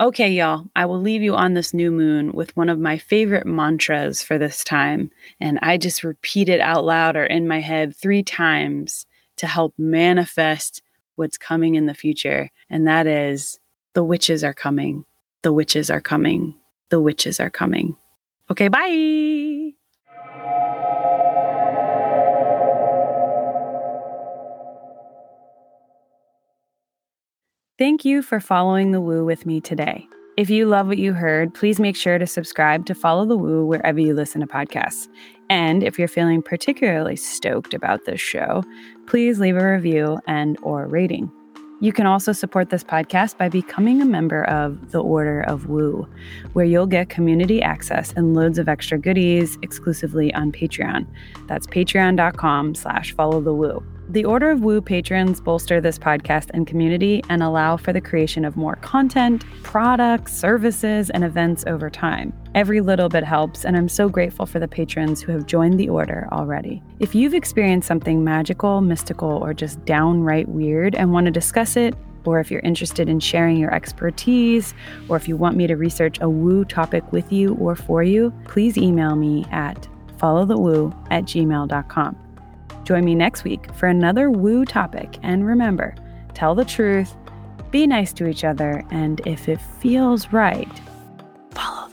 Okay, y'all, I will leave you on this new moon with one of my favorite mantras for this time. And I just repeat it out loud or in my head three times to help manifest what's coming in the future. And that is the witches are coming. The witches are coming. The witches are coming. Okay, bye. Thank you for following the woo with me today. If you love what you heard, please make sure to subscribe to Follow the Woo wherever you listen to podcasts. And if you're feeling particularly stoked about this show, please leave a review and or rating. You can also support this podcast by becoming a member of the Order of Woo, where you'll get community access and loads of extra goodies exclusively on Patreon. That's patreon.com slash follow the woo. The Order of Woo patrons bolster this podcast and community and allow for the creation of more content, products, services, and events over time. Every little bit helps, and I'm so grateful for the patrons who have joined the order already. If you've experienced something magical, mystical, or just downright weird and want to discuss it, or if you're interested in sharing your expertise, or if you want me to research a woo topic with you or for you, please email me at followthewoo at gmail.com. Join me next week for another woo topic. And remember, tell the truth, be nice to each other, and if it feels right, follow